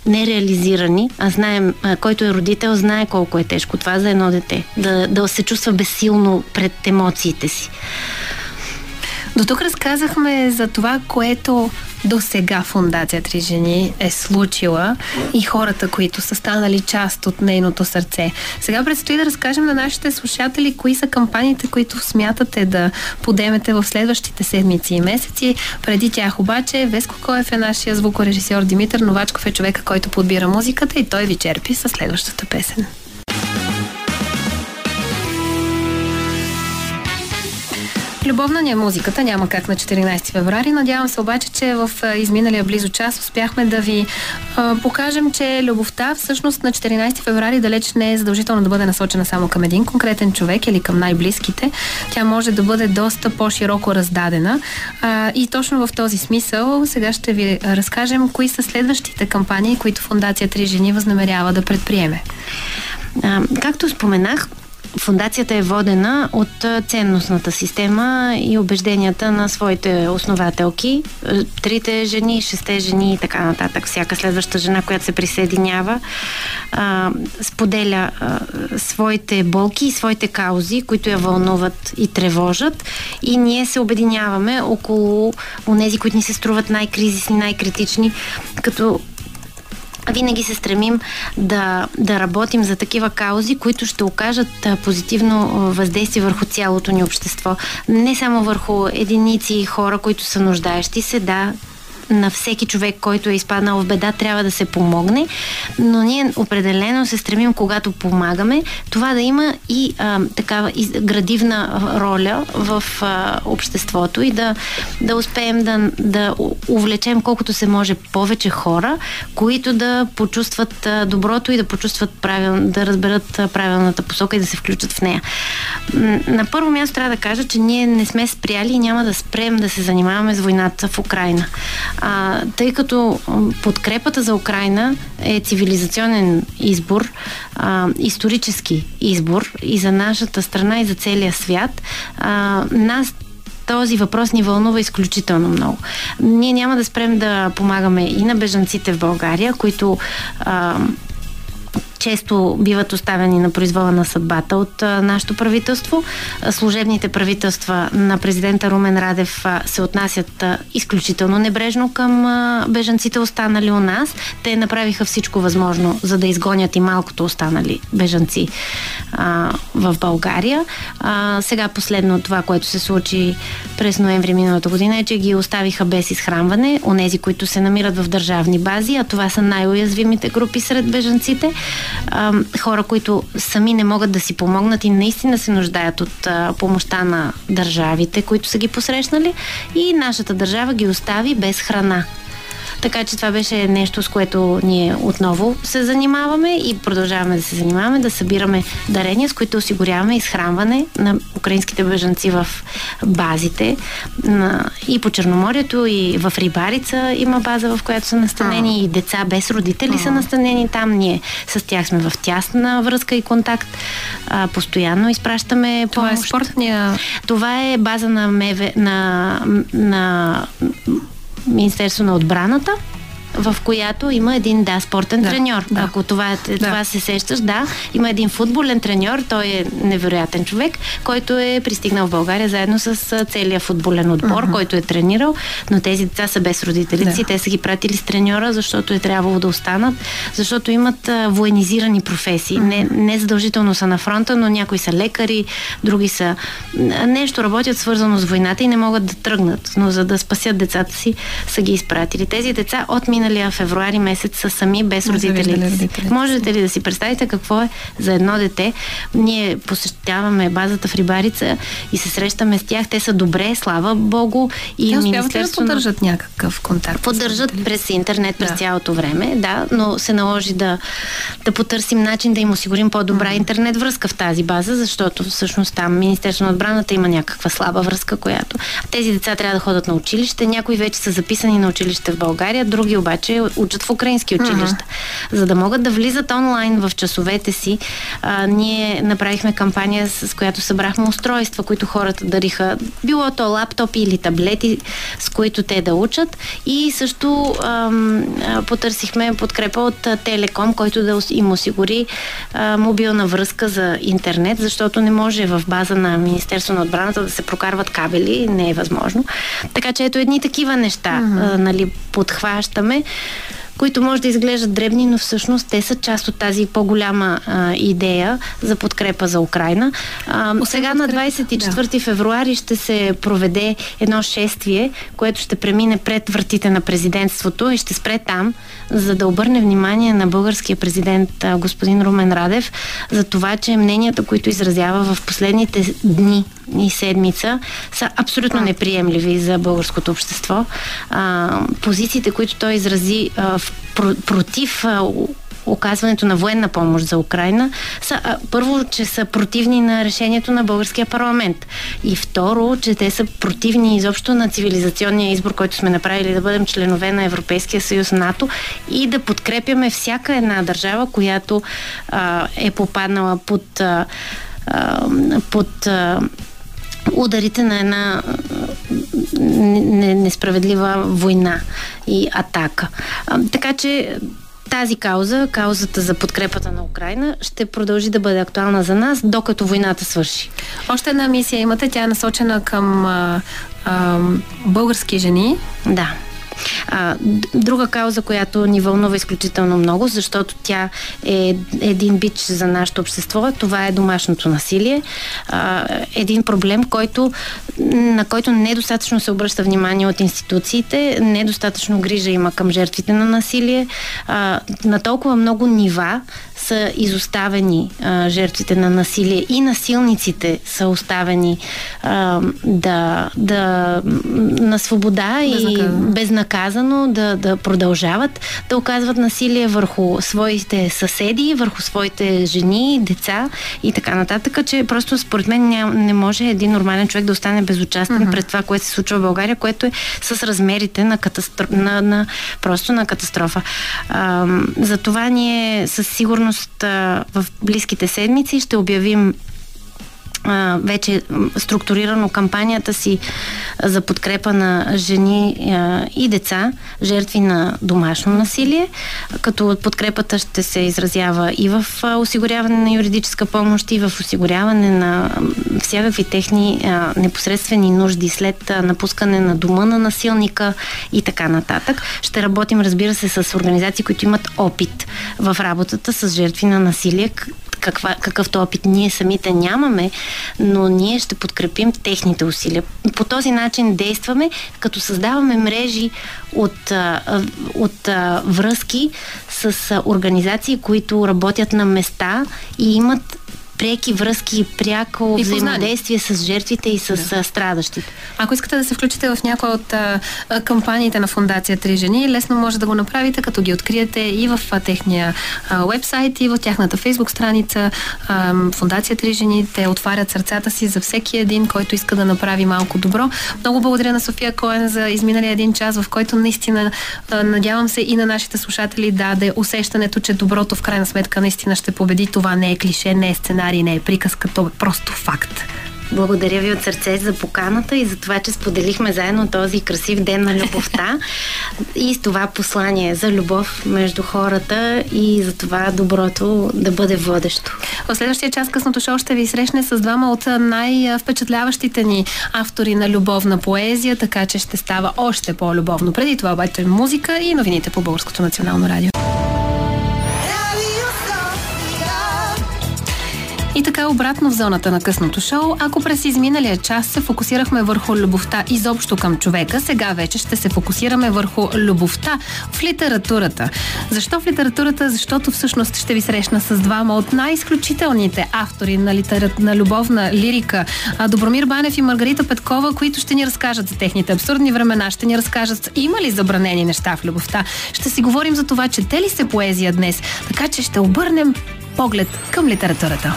нереализирани. А знаем, който е родител, знае колко е тежко това за едно дете. Да, да се чувства безсилно пред емоциите си. До тук разказахме за това, което до сега Фундация Три жени е случила и хората, които са станали част от нейното сърце. Сега предстои да разкажем на нашите слушатели кои са кампаниите, които смятате да подемете в следващите седмици и месеци. Преди тях обаче Веско Коев е нашия звукорежисьор Димитър Новачков е човека, който подбира музиката и той ви черпи със следващата песен. Любовна ни е музиката, няма как на 14 феврари. Надявам се обаче, че в изминалия близо час успяхме да ви а, покажем, че любовта всъщност на 14 феврари далеч не е задължително да бъде насочена само към един конкретен човек или към най-близките. Тя може да бъде доста по-широко раздадена. А, и точно в този смисъл сега ще ви разкажем кои са следващите кампании, които Фундация Три жени възнамерява да предприеме. А, както споменах, Фундацията е водена от ценностната система и убежденията на своите основателки. Трите жени, шесте жени и така нататък. Всяка следваща жена, която се присъединява, а, споделя а, своите болки и своите каузи, които я вълнуват и тревожат. И ние се обединяваме около онези, които ни се струват най-кризисни, най-критични, като винаги се стремим да, да работим за такива каузи, които ще окажат позитивно въздействие върху цялото ни общество. Не само върху единици хора, които са нуждаещи се, да, на всеки човек, който е изпаднал в беда, трябва да се помогне, но ние определено се стремим, когато помагаме, това да има и а, такава и градивна роля в а, обществото и да, да успеем да, да увлечем колкото се може повече хора, които да почувстват а, доброто и да почувстват правил, да разберат правилната посока и да се включат в нея. На първо място трябва да кажа, че ние не сме спряли и няма да спрем да се занимаваме с войната в Украина а, тъй като подкрепата за Украина е цивилизационен избор, а, исторически избор и за нашата страна и за целия свят, а, нас този въпрос ни вълнува изключително много. Ние няма да спрем да помагаме и на бежанците в България, които а, често биват оставени на произвола на съдбата от нашето правителство. Служебните правителства на президента Румен Радев се отнасят изключително небрежно към бежанците останали у нас. Те направиха всичко възможно, за да изгонят и малкото останали бежанци в България. Сега последно това, което се случи през ноември миналата година е, че ги оставиха без изхранване, онези, които се намират в държавни бази, а това са най-уязвимите групи сред бежанците хора, които сами не могат да си помогнат и наистина се нуждаят от помощта на държавите, които са ги посрещнали и нашата държава ги остави без храна. Така че това беше нещо, с което ние отново се занимаваме и продължаваме да се занимаваме, да събираме дарения, с които осигуряваме изхранване на украинските бежанци в базите и по Черноморието, и в Рибарица има база, в която са настанени, а. и деца без родители а. са настанени там. Ние с тях сме в тясна връзка и контакт. А, постоянно изпращаме Това е спортния... Това е база на, МВ, на, на Министерство на отбраната в която има един, да, спортен да, треньор. Да. Ако това, да. това се сещаш, да, има един футболен треньор, той е невероятен човек, който е пристигнал в България заедно с целия футболен отбор, uh-huh. който е тренирал, но тези деца са без родителици, да. те са ги пратили с треньора, защото е трябвало да останат, защото имат а, военизирани професии. Uh-huh. Не, не задължително са на фронта, но някои са лекари, други са нещо работят свързано с войната и не могат да тръгнат, но за да спасят децата си са ги изпратили. Тези деца от миналия февруари месец са сами без родители. Можете ли да си представите какво е за едно дете? Ние посещаваме базата в Рибарица и се срещаме с тях. Те са добре, слава Богу. И Те Министерство да поддържат някакъв контакт? Поддържат през интернет през да. цялото време, да, но се наложи да, да потърсим начин да им осигурим по-добра mm-hmm. интернет връзка в тази база, защото всъщност там Министерство на отбраната има някаква слаба връзка, която тези деца трябва да ходят на училище. Някои вече са записани на училище в България, други обаче обаче учат в украински училища. Uh-huh. За да могат да влизат онлайн в часовете си, а, ние направихме кампания, с която събрахме устройства, които хората дариха. Било то лаптопи или таблети, с които те да учат. И също ам, потърсихме подкрепа от Телеком, който да им осигури а, мобилна връзка за интернет, защото не може в база на Министерство на отбраната да се прокарват кабели, не е възможно. Така че ето едни такива неща uh-huh. а, нали, подхващаме които може да изглеждат дребни, но всъщност те са част от тази по-голяма а, идея за подкрепа за Украина. А, сега на 24 да. февруари ще се проведе едно шествие, което ще премине пред вратите на президентството и ще спре там, за да обърне внимание на българския президент а, господин Румен Радев за това, че мненията, които изразява в последните дни и седмица са абсолютно неприемливи за българското общество. А, позициите, които той изрази а, в, про, против а, оказването на военна помощ за Украина са а, първо, че са противни на решението на българския парламент и второ, че те са противни изобщо на цивилизационния избор, който сме направили да бъдем членове на Европейския съюз НАТО и да подкрепяме всяка една държава, която а, е попаднала под а, под а, ударите на една несправедлива война и атака. Така че тази кауза, каузата за подкрепата на Украина, ще продължи да бъде актуална за нас, докато войната свърши. Още една мисия имате, тя е насочена към а, а, български жени. Да. А, друга кауза, която ни вълнува изключително много, защото тя е един бич за нашето общество, това е домашното насилие. А, един проблем, който, на който недостатъчно се обръща внимание от институциите, недостатъчно грижа има към жертвите на насилие. А, на толкова много нива са изоставени а, жертвите на насилие и насилниците са оставени а, да, да на свобода и безнаказано да, да продължават да оказват насилие върху своите съседи, върху своите жени, деца и така нататък, че просто според мен ням, не може един нормален човек да остане безучастен uh-huh. пред това, което се случва в България, което е с размерите на, катастро... на, на просто на катастрофа. А, затова ние със сигурност сигурност в близките седмици ще обявим а, вече структурирано кампанията си за подкрепа на жени и деца, жертви на домашно насилие, като подкрепата ще се изразява и в осигуряване на юридическа помощ, и в осигуряване на всякакви техни непосредствени нужди след напускане на дома на насилника и така нататък. Ще работим, разбира се, с организации, които имат опит в работата с жертви на насилие, каква, какъвто опит ние самите нямаме, но ние ще подкрепим техните усилия. По този начин действаме, като създаваме мрежи от, от връзки с организации, които работят на места и имат преки връзки, пряко и взаимодействие с жертвите и с да. страдащите. Ако искате да се включите в някоя от а, кампаниите на Фундация Три жени, лесно може да го направите, като ги откриете и в а, техния а, вебсайт, и в тяхната фейсбук страница. А, Фундация Три жени, те отварят сърцата си за всеки един, който иска да направи малко добро. Много благодаря на София Коен за изминалия един час, в който наистина а, надявам се и на нашите слушатели даде усещането, че доброто в крайна сметка наистина ще победи. Това не е клише, не е сценарий сценарий, не е приказка, то е просто факт. Благодаря ви от сърце за поканата и за това, че споделихме заедно този красив ден на любовта и с това послание за любов между хората и за това доброто да бъде водещо. В следващия час късното шоу ще ви срещне с двама от най-впечатляващите ни автори на любовна поезия, така че ще става още по-любовно. Преди това обаче музика и новините по Българското национално радио. И така обратно в зоната на късното шоу, ако през изминалия час се фокусирахме върху любовта изобщо към човека, сега вече ще се фокусираме върху любовта в литературата. Защо в литературата? Защото всъщност ще ви срещна с двама от най-изключителните автори на, литера... на любовна лирика. Добромир Банев и Маргарита Петкова, които ще ни разкажат за техните абсурдни времена, ще ни разкажат има ли забранени неща в любовта. Ще си говорим за това, че те ли се поезия днес, така че ще обърнем поглед към литературата.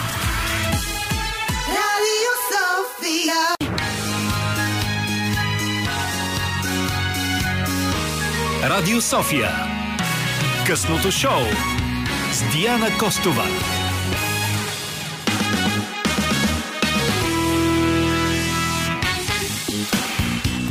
Радио София. Късното шоу с Диана Костова.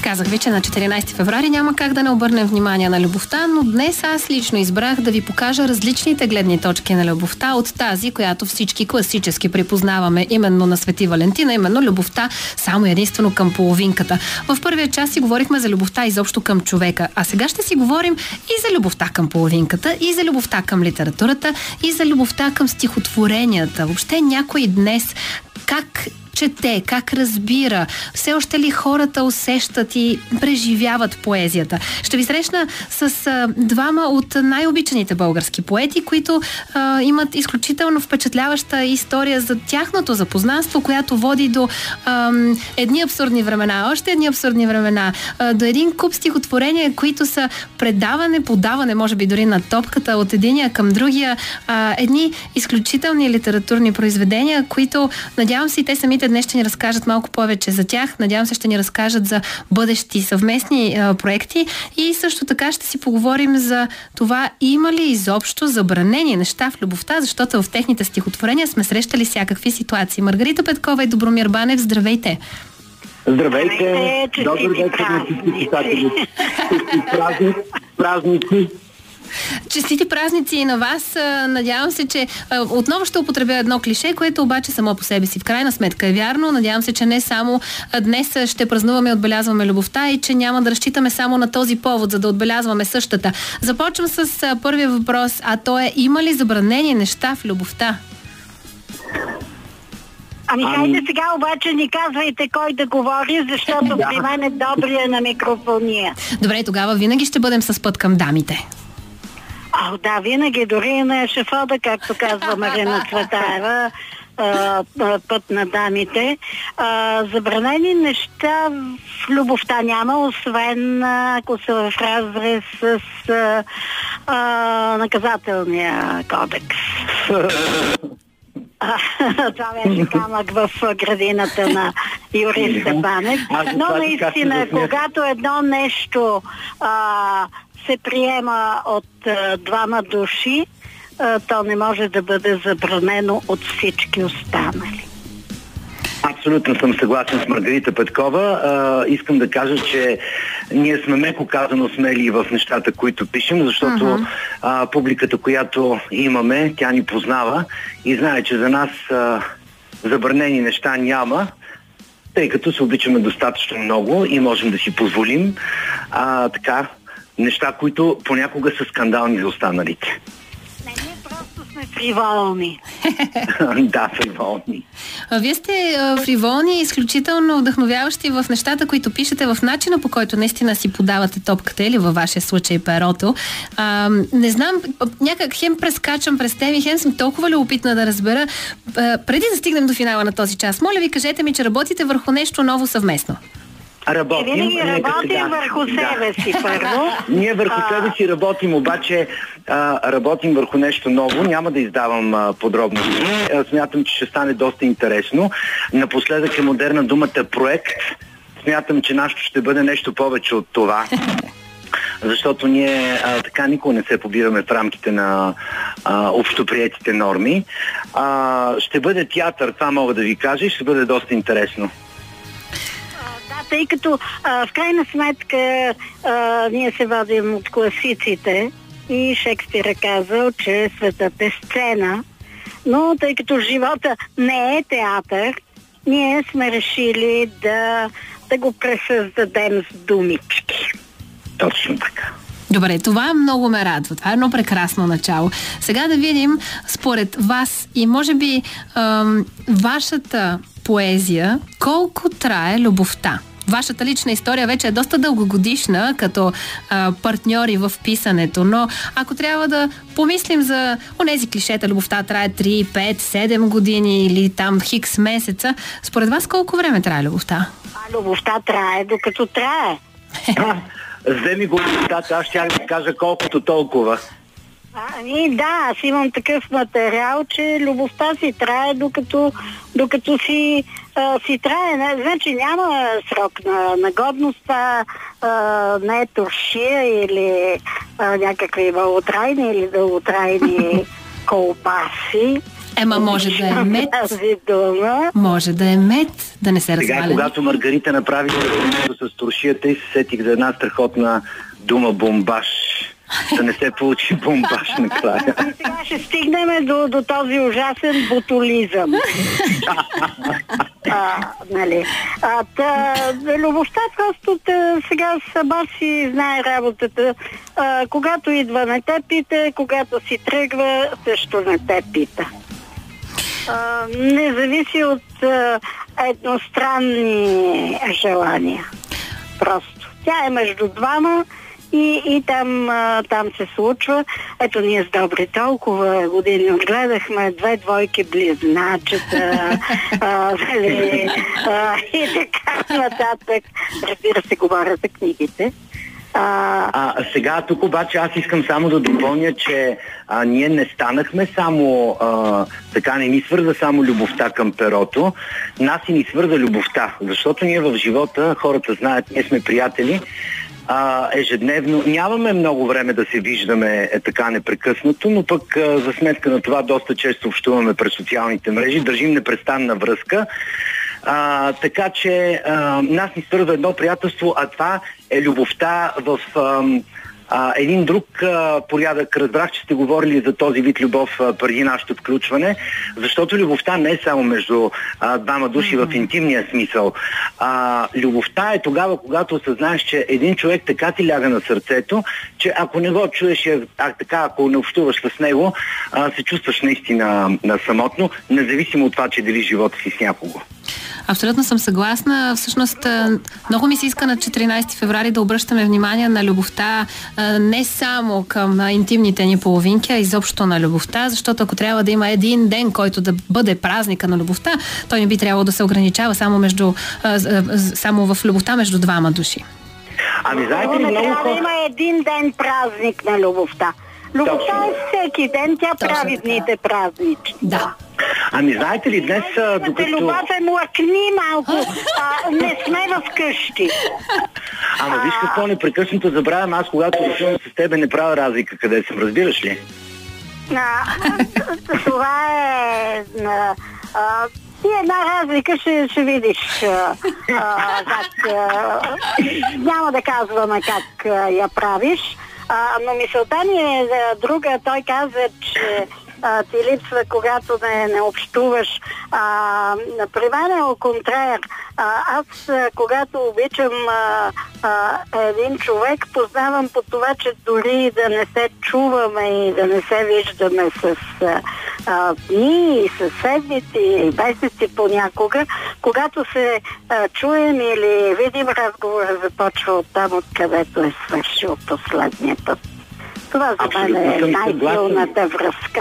Казах ви, че на 14 феврари няма как да не обърнем внимание на любовта, но днес аз лично избрах да ви покажа различните гледни точки на любовта от тази, която всички класически припознаваме именно на Свети Валентина, именно любовта само единствено към половинката. В първия час си говорихме за любовта изобщо към човека, а сега ще си говорим и за любовта към половинката, и за любовта към литературата, и за любовта към стихотворенията. Въобще някой днес как чете, как разбира, все още ли хората усещат и преживяват поезията. Ще ви срещна с а, двама от най-обичаните български поети, които а, имат изключително впечатляваща история за тяхното запознанство, която води до а, едни абсурдни времена, още едни абсурдни времена, а, до един куп стихотворения, които са предаване, подаване, може би дори на топката от единия към другия, а, едни изключителни литературни произведения, които надявам се и те самите днес ще ни разкажат малко повече за тях, надявам се ще ни разкажат за бъдещи съвместни а, проекти и също така ще си поговорим за това има ли изобщо забранени неща в любовта, защото в техните стихотворения сме срещали всякакви ситуации. Маргарита Петкова и Добромир Банев, здравейте! Здравейте! Добър вечер на всички читатели! Празници! Честити празници и на вас. Надявам се, че отново ще употребя едно клише, което обаче само по себе си в крайна сметка е вярно. Надявам се, че не само днес ще празнуваме и отбелязваме любовта и че няма да разчитаме само на този повод, за да отбелязваме същата. Започвам с първия въпрос, а то е има ли забранени неща в любовта? Ами, ами хайде сега обаче ни казвайте кой да говори, защото при мен е добрия на микрофония. Добре, тогава винаги ще бъдем с път към дамите. О, да, винаги, дори на ешефода, както казва Марина Цветаева, път на дамите. А, забранени неща в любовта няма, освен ако са в разрез с а, а, наказателния кодекс. Това беше камък в градината на Юрий Степанев. Но наистина, когато едно нещо а, се приема от а, двама души, а, то не може да бъде забранено от всички останали. Абсолютно съм съгласен с Маргарита Петкова. А, искам да кажа, че ние сме меко казано смели в нещата, които пишем, защото uh-huh. а, публиката, която имаме, тя ни познава и знае, че за нас а, забранени неща няма, тъй като се обичаме достатъчно много и можем да си позволим а, така неща, които понякога са скандални за останалите. Не, ние просто сме фриволни. да, фриволни. Вие сте фриволни и изключително вдъхновяващи в нещата, които пишете, в начина по който наистина си подавате топката или във вашия случай перото. А, не знам, някак хем прескачам през теми, хем съм толкова любопитна да разбера. А, преди да стигнем до финала на този час, моля ви, кажете ми, че работите върху нещо ново съвместно. Работим. И винаги работим сега. върху себе си първо. Ние върху а... себе си работим, обаче а, работим върху нещо ново. Няма да издавам а, подробности. А, смятам, че ще стане доста интересно. Напоследък е модерна думата проект. Смятам, че нашето ще бъде нещо повече от това. защото ние а, така никога не се побираме в рамките на а, общоприетите норми. А, ще бъде театър, това мога да ви кажа и ще бъде доста интересно тъй като а, в крайна сметка а, ние се водим от класиците и Шекспир е казал, че светът е сцена, но тъй като живота не е театър, ние сме решили да, да го пресъздадем с думички. Точно така. Добре, това много ме радва. Това е едно прекрасно начало. Сега да видим, според вас и може би ам, вашата поезия, колко трае любовта? Вашата лична история вече е доста дългогодишна като а, партньори в писането, но ако трябва да помислим за онези клишета, любовта трае 3, 5, 7 години или там хикс месеца, според вас колко време трае любовта? А любовта трае докато трае. Вземи го любовта, аз ще да кажа колкото толкова. Ами да, аз имам такъв материал, че любовта си трае докато, докато си, а, си трае. Значи няма срок на, на годност, а, а, не е туршия или а, някакви малотрайни или дълготрайни колбаси. Ема може да е мед. Може да е мед, да не се разваля. Сега, когато Маргарита направи с туршията и се сетих за една страхотна дума бомбаш да не се получи бомбаш накрая. И сега ще стигнем до, до този ужасен ботулизъм. а, нали. а, та, любовта просто та, сега сама си знае работата. А, когато идва не те пита, когато си тръгва, също не те пита. а, не зависи от а, едностранни желания. Просто. Тя е между двама и, и там, а, там се случва. Ето ние с Добри толкова години отгледахме две двойки близначета а, нали, а, и така нататък. Разбира се, говоря за книгите. А, а, сега тук обаче аз искам само да допълня, че а, ние не станахме само, а, така не ни свърза само любовта към перото, нас и ни свърза любовта, защото ние в живота, хората знаят, ние сме приятели, а, ежедневно. Нямаме много време да се виждаме е, така непрекъснато, но пък а, за сметка на това доста често общуваме през социалните мрежи, държим непрестанна връзка. А, така че а, нас ни свързва едно приятелство, а това е любовта в а, а, един друг а, порядък. Разбрах, че сте говорили за този вид любов а, преди нашето включване, защото любовта не е само между а, двама души mm-hmm. в интимния смисъл. А, любовта е тогава, когато осъзнаеш, че един човек така ти ляга на сърцето, че ако не го чуеш, а така, ако не общуваш с него, а, се чувстваш наистина на самотно, независимо от това, че дели живота си с някого. Абсолютно съм съгласна. Всъщност, много ми се иска на 14 феврари да обръщаме внимание на любовта не само към интимните ни половинки, а изобщо на любовта, защото ако трябва да има един ден, който да бъде празника на любовта, той не би трябвало да се ограничава само, между, само в любовта между двама души. Ами, знаете ли, много хора... има един ден празник на любовта. Любовта е всеки ден, тя Точно прави така. дните празнични. Да. Ами знаете ли, днес докато... Любов е млъкни малко, а, не сме в къщи. Ама виж какво непрекъснато забравям, аз когато решавам с тебе не правя разлика къде съм, разбираш ли? А, това е... А, и една разлика ще, ще видиш а, а, как... А, няма да казваме как а, я правиш, а, но мисълта ми е друга. Той каза, че а, ти липсва, когато не, не общуваш. А, при мен е оконтрер. Аз, а, когато обичам а, а, един човек, познавам по това, че дори да не се чуваме и да не се виждаме с а, дни и с седмици и месеци понякога, когато се а, чуем или видим разговора, започва от там, откъдето е свършил последния път. Това за мен е най-силната връзка.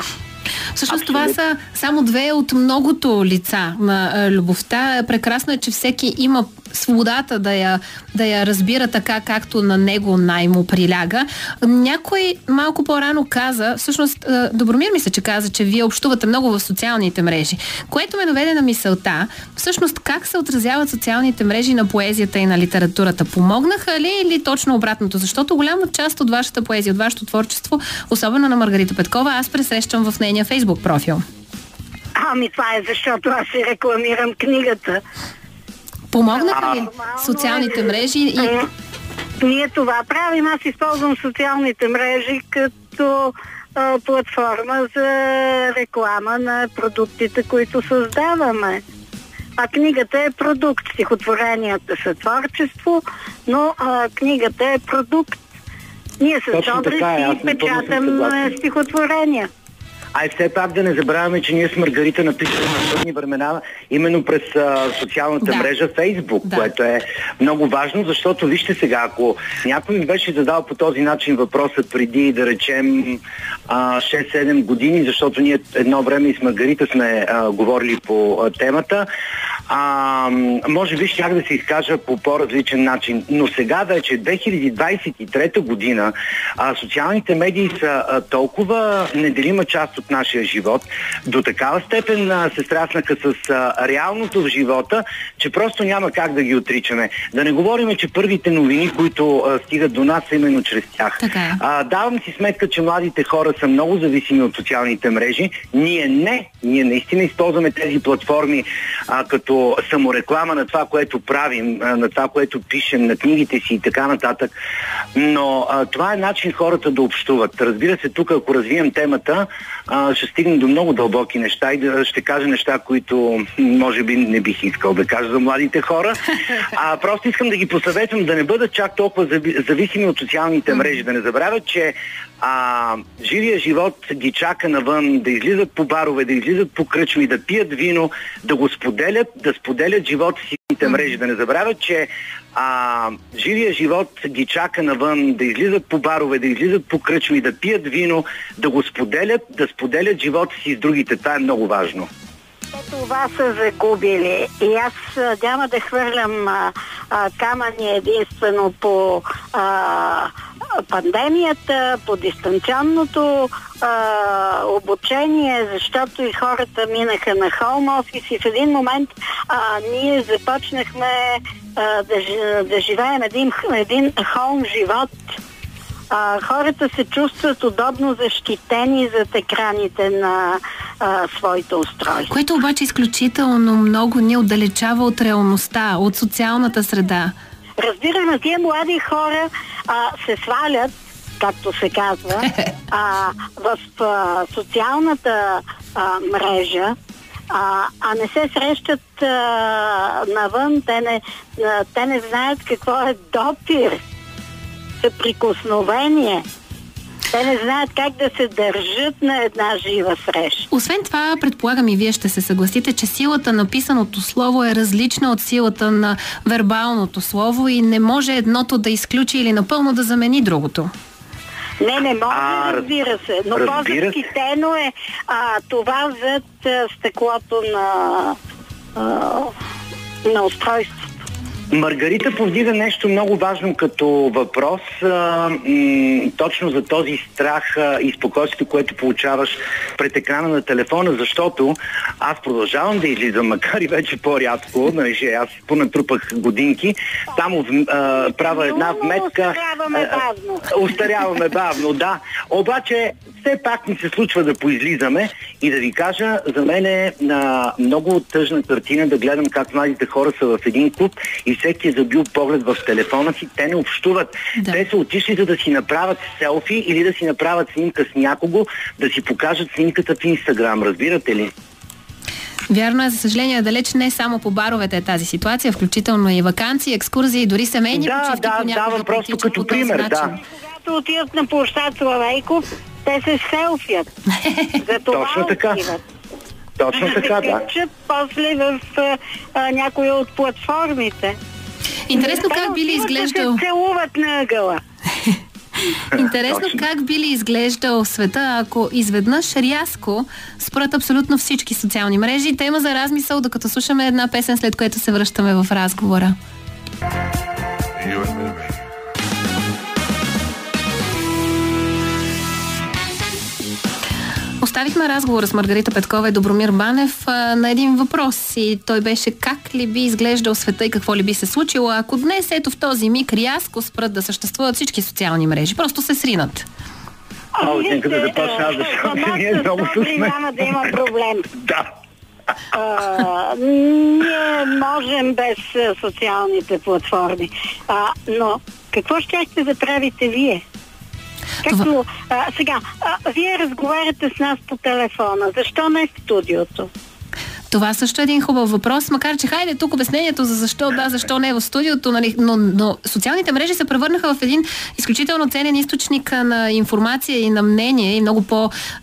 Всъщност това са само две от многото лица на любовта. Прекрасно е, че всеки има свободата да я, да я разбира така, както на него най-му приляга. Някой малко по-рано каза, всъщност Добромир ми се, че каза, че вие общувате много в социалните мрежи, което ме наведе на мисълта, всъщност как се отразяват социалните мрежи на поезията и на литературата. Помогнаха ли или точно обратното? Защото голяма част от вашата поезия, от вашето творчество, особено на Маргарита Петкова, аз пресрещам в нейния фейсбук профил. Ами това е защото аз си рекламирам книгата. Помогнаха ли социалните мрежи? И... Ние това правим. Аз използвам социалните мрежи като а, платформа за реклама на продуктите, които създаваме. А книгата е продукт. Стихотворенията са творчество, но а, книгата е продукт. Ние с Чодрис е, си печатам стихотворения. А и все пак да не забравяме, че ние с Маргарита написахме на трудни времена именно през а, социалната да. мрежа Фейсбук, да. което е много важно, защото вижте сега, ако някой ми беше задал по този начин въпроса преди, да речем, а, 6-7 години, защото ние едно време и с Маргарита сме а, говорили по а, темата, а, може би щях да се изкажа по по-различен начин. Но сега вече 2023 година а, социалните медии са а, толкова неделима част от нашия живот, до такава степен а, се страснаха с а, реалното в живота, че просто няма как да ги отричаме. Да не говорим, че първите новини, които а, стигат до нас, са именно чрез тях. Така е. а, давам си сметка, че младите хора са много зависими от социалните мрежи. Ние не. Ние наистина използваме тези платформи а, като самореклама на това, което правим, на това, което пишем, на книгите си и така нататък. Но а, това е начин хората да общуват. Разбира се, тук ако развием темата, а, ще стигне до много дълбоки неща и да, ще кажа неща, които може би не бих искал да кажа за младите хора. А просто искам да ги посъветвам да не бъдат чак толкова зави- зависими от социалните мрежи, да не забравят, че а, живия живот ги чака навън, да излизат по барове, да излизат по кръчми, да пият вино, да го споделят, да споделят живота си в мрежи, да не забравят, че а, живия живот ги чака навън, да излизат по барове, да излизат по кръчми, да пият вино, да го споделят, да споделят живота си с другите. Това е много важно. Това са загубили. И аз няма да хвърлям а, а, камъни единствено по а, пандемията, по дистанционното а, обучение, защото и хората минаха на хоум офис и в един момент а, ние започнахме а, да, да живеем един, един хоум живот. А, хората се чувстват удобно защитени зад екраните на а, своите устройства. Което обаче изключително много ни отдалечава от реалността, от социалната среда. Разбираме, тия млади хора а, се свалят, както се казва, а, в а, социалната а, мрежа, а, а не се срещат а, навън, те не, а, те не знаят какво е допир, съприкосновение. Те не знаят как да се държат на една жива среща. Освен това, предполагам и вие ще се съгласите, че силата на писаното слово е различна от силата на вербалното слово и не може едното да изключи или напълно да замени другото. Не, не може, А, раз- разбира се. Но по-защитено е а, това зад а, стъклото на, а, на устройството. Маргарита повдига нещо много важно като въпрос, а, м, точно за този страх а, и спокойствие, което получаваш пред екрана на телефона, защото аз продължавам да излизам, макар и вече по-рядко, нали, аз понатрупах годинки, само в- а, правя една вметка. а, бавно. Устаряваме бавно, да. Обаче все пак ми се случва да поизлизаме и да ви кажа, за мен е а, много тъжна картина да гледам как младите хора са в един клуб и всеки е забил поглед в телефона си. Те не общуват. Да. Те са отишли за да си направят селфи или да си направят снимка с някого, да си покажат снимката в Инстаграм. Разбирате ли? Вярно е, за съжаление, далеч не само по баровете е тази ситуация, включително и вакансии, екскурзии, дори семейни Да, почивки да, понякога давам просто като пример, начин. да. Когато отиват на площад Славейков, те се. За това Точно така. отиват. Точно така, да качат после в а, някоя от платформите. Интересно Те как би ли отиват изглеждал... Да се целуват на ъгъла. Интересно Точно. как би ли изглеждал света, ако изведнъж рязко според абсолютно всички социални мрежи. Тема за размисъл, докато слушаме една песен, след което се връщаме в разговора. Оставихме разговора с Маргарита Петкова и Добромир Банев а, на един въпрос и той беше как ли би изглеждал света и какво ли би се случило, ако днес ето в този миг рязко спрат да съществуват всички социални мрежи. Просто се сринат. А, нека да започна аз, защото за ние много се няма да има проблем. Да. А, ние можем без социалните платформи. А, но какво щяхте да правите вие? Както, а, сега, а, вие разговаряте с нас по телефона. Защо не в студиото? Това също е един хубав въпрос, макар че хайде тук обяснението за защо да, защо не е в студиото, нали, но, но социалните мрежи се превърнаха в един изключително ценен източник на информация и на мнение и много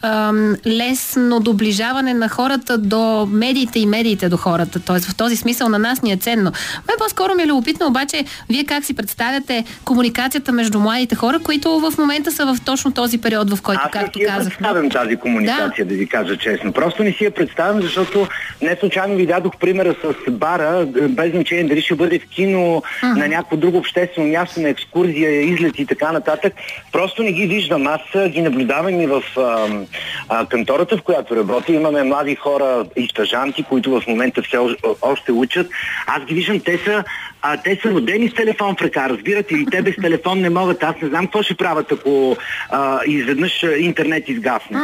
по-лесно доближаване на хората до медиите и медиите до хората. Тоест в този смисъл на нас ни е ценно. Ме по-скоро ми е любопитно обаче вие как си представяте комуникацията между младите хора, които в момента са в точно този период, в който, Аз не както си я казах. представям тази комуникация, да. ви кажа честно. Просто не си я представям, защото не случайно ви дадох примера с бара, без значение дали ще бъде в кино, на някакво друго обществено място, на екскурзия, излет и така нататък. Просто не ги виждам. Аз ги наблюдавам и в а, а, кантората, в която работя. Имаме млади хора и стажанти, които в момента все още- учат. Аз ги виждам, те са а те са родени с телефон в ръка, разбирате ли? Те без телефон не могат. Аз не знам какво ще правят, ако а, изведнъж интернет изгасне.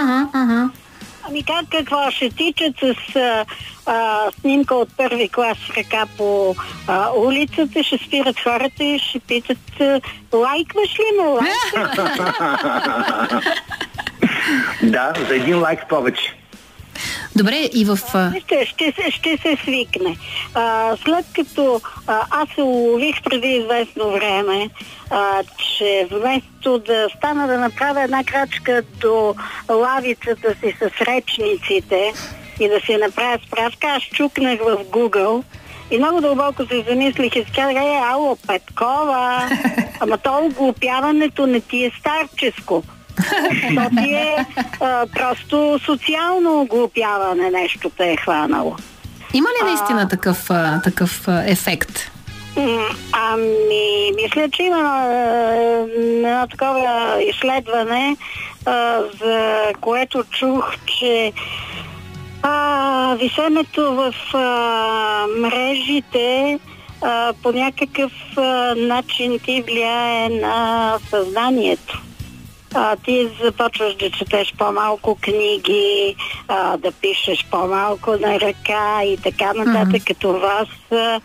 Ами как какво? Ще тичат с а, а, снимка от първи клас ръка по а, улицата, ще спират хората и ще питат лайкваш ли? Лайкваш ли? Да, за един лайк повече. Добре, и в... Ще, ще, се, ще се свикне. А, след като а, аз се улових преди известно време, а, че вместо да стана да направя една крачка до лавицата си с речниците и да си направя справка, аз чукнах в Google и много дълбоко се замислих и казах, е, ало, Петкова, ама то оглупяването не ти е старческо. То ти е а, просто социално оглупяване нещо те е хванало. Има ли наистина а... такъв, а, такъв а, ефект? Ами, мисля, че има едно такова изследване, а, за което чух, че а, висенето в а, мрежите а, по някакъв а, начин ти влияе на съзнанието а, ти започваш да четеш по-малко книги, а, да пишеш по-малко на ръка и така нататък. Mm-hmm. Това са а,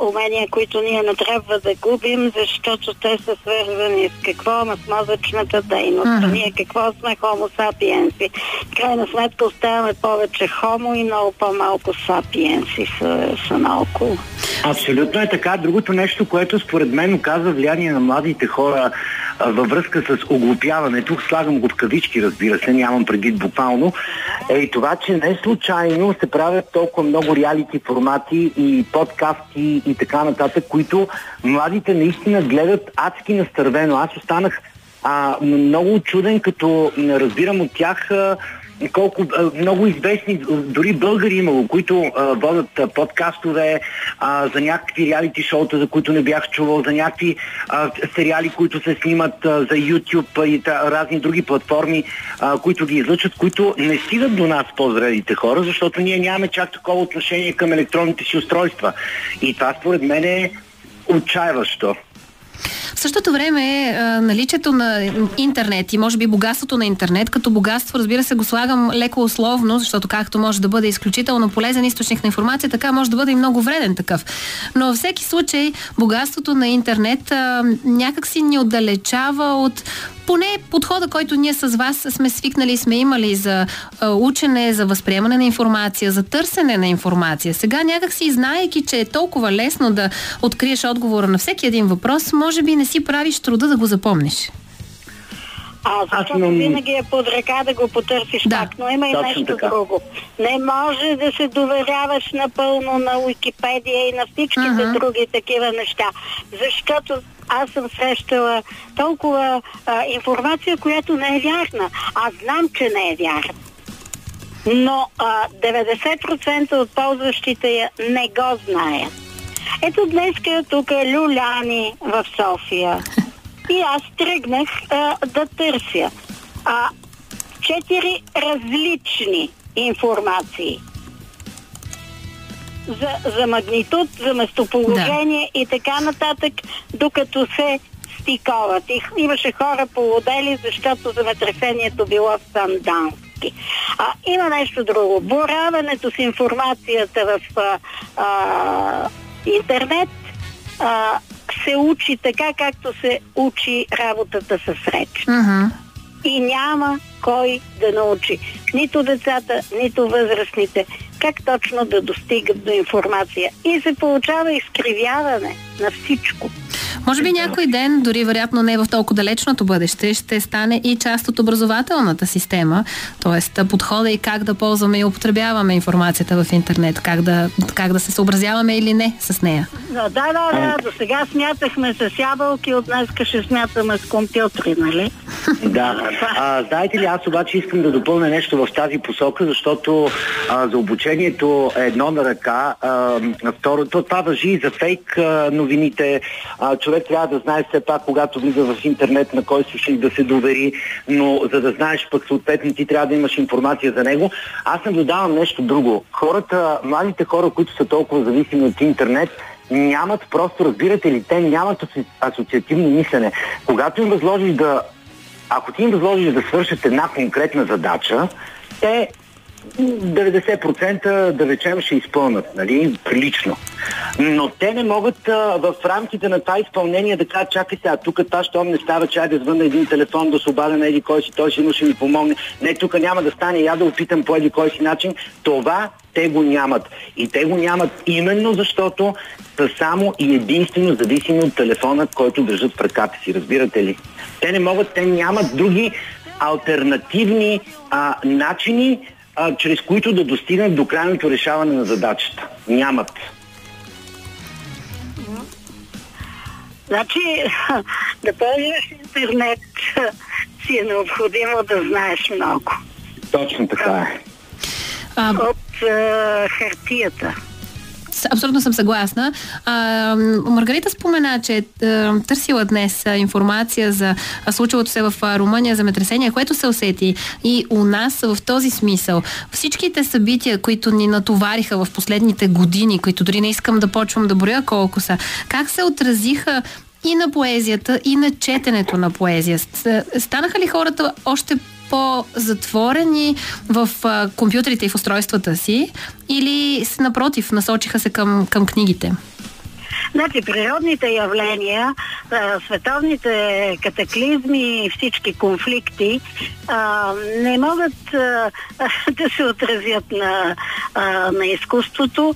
умения, които ние не трябва да губим, защото те са свързани с какво? С мозъчната дейност. Mm-hmm. Ние какво сме хомо сапиенси? Крайна сметка оставяме повече хомо и много по-малко сапиенси са, са наоколо. Абсолютно е така. Другото нещо, което според мен оказва влияние на младите хора във връзка с оглупяването, слагам го в кавички, разбира се, нямам предвид буквално, е и това, че не случайно се правят толкова много реалити формати и подкасти и така нататък, които младите наистина гледат адски настървено. Аз останах а, много чуден, като разбирам от тях а, колко много известни, дори българи имало, които а, водят а, подкастове а, за някакви реалити шоута, за които не бях чувал, за някакви а, сериали, които се снимат а, за YouTube и та, разни други платформи, а, които ги излъчват, които не стигат до нас по-зрелите хора, защото ние нямаме чак такова отношение към електронните си устройства. И това според мен е отчаяващо. В същото време наличието на интернет и може би богатството на интернет, като богатство, разбира се, го слагам леко условно, защото както може да бъде изключително полезен източник на информация, така може да бъде и много вреден такъв. Но във всеки случай, богатството на интернет някак си ни отдалечава от поне подхода, който ние с вас сме свикнали сме имали за учене, за възприемане на информация, за търсене на информация. Сега някак си, знаеки, че е толкова лесно да откриеш отговора на всеки един въпрос, може би не си правиш труда да го запомниш. А, защото винаги е под ръка да го потърсиш да. пак, но има и Точно нещо така. друго. Не може да се доверяваш напълно на Уикипедия и на всичките uh-huh. други такива неща, защото аз съм срещала толкова а, информация, която не е вярна. Аз знам, че не е вярна. Но а, 90% от ползващите я не го знаят. Ето днес тук е Люляни в София. И аз тръгнах а, да търся. А, четири различни информации. За, за магнитуд, за местоположение да. и така нататък, докато се стиковат. И имаше хора полудели, защото земетресението било в Сандански. А, има нещо друго. Бораването с информацията в а, а, интернет а, се учи така, както се учи работата с реч. Uh-huh. И няма кой да научи. Нито децата, нито възрастните как точно да достигат до информация. И се получава изкривяване на всичко. Може би някой ден, дори вероятно не в толкова далечното бъдеще, ще стане и част от образователната система, т.е. подхода и как да ползваме и употребяваме информацията в интернет, как да, как да се съобразяваме или не с нея. Да, да, да, да. до сега смятахме с ябълки, от днес ще смятаме с компютри, нали? Да. А, знаете ли, аз обаче искам да допълня нещо в тази посока, защото а, за обучението е едно на ръка. А, второто, това въжи и за фейк а, новините. А, човек трябва да знае все пак, когато влиза в интернет, на кой слушник да се довери, но за да знаеш пък съответно ти трябва да имаш информация за него. Аз наблюдавам нещо друго. Хората, младите хора, които са толкова зависими от интернет, нямат просто, разбирате ли, те нямат асоциативно мислене. Когато им възложиш да ако ти им възложиш да свършат една конкретна задача, те 90% да речем ще изпълнат, нали, прилично. Но те не могат а, в рамките на това изпълнение да кажат, чакай сега, тук та, щом не става, че да звънна един телефон, да се обадя на еди кой си, той ще ще ми помогне. Не, тук няма да стане, я да опитам по еди кой си начин. Това те го нямат. И те го нямат именно защото са само и единствено зависими от телефона, който държат в ръката си. Разбирате ли? Те не могат, те нямат други альтернативни а, начини, а, чрез които да достигнат до крайното решаване на задачата. Нямат. Значи, да ползваш интернет си е необходимо да знаеш много. Точно така е. От а, хартията абсолютно съм съгласна. А, Маргарита спомена, че е, търсила днес информация за случилото се в Румъния, за метресение, което се усети и у нас в този смисъл. Всичките събития, които ни натовариха в последните години, които дори не искам да почвам да броя колко са, как се отразиха и на поезията, и на четенето на поезия. Станаха ли хората още по-затворени в а, компютрите и в устройствата си или напротив, насочиха се към, към книгите? Значи природните явления, световните катаклизми, всички конфликти не могат да се отразят на, на изкуството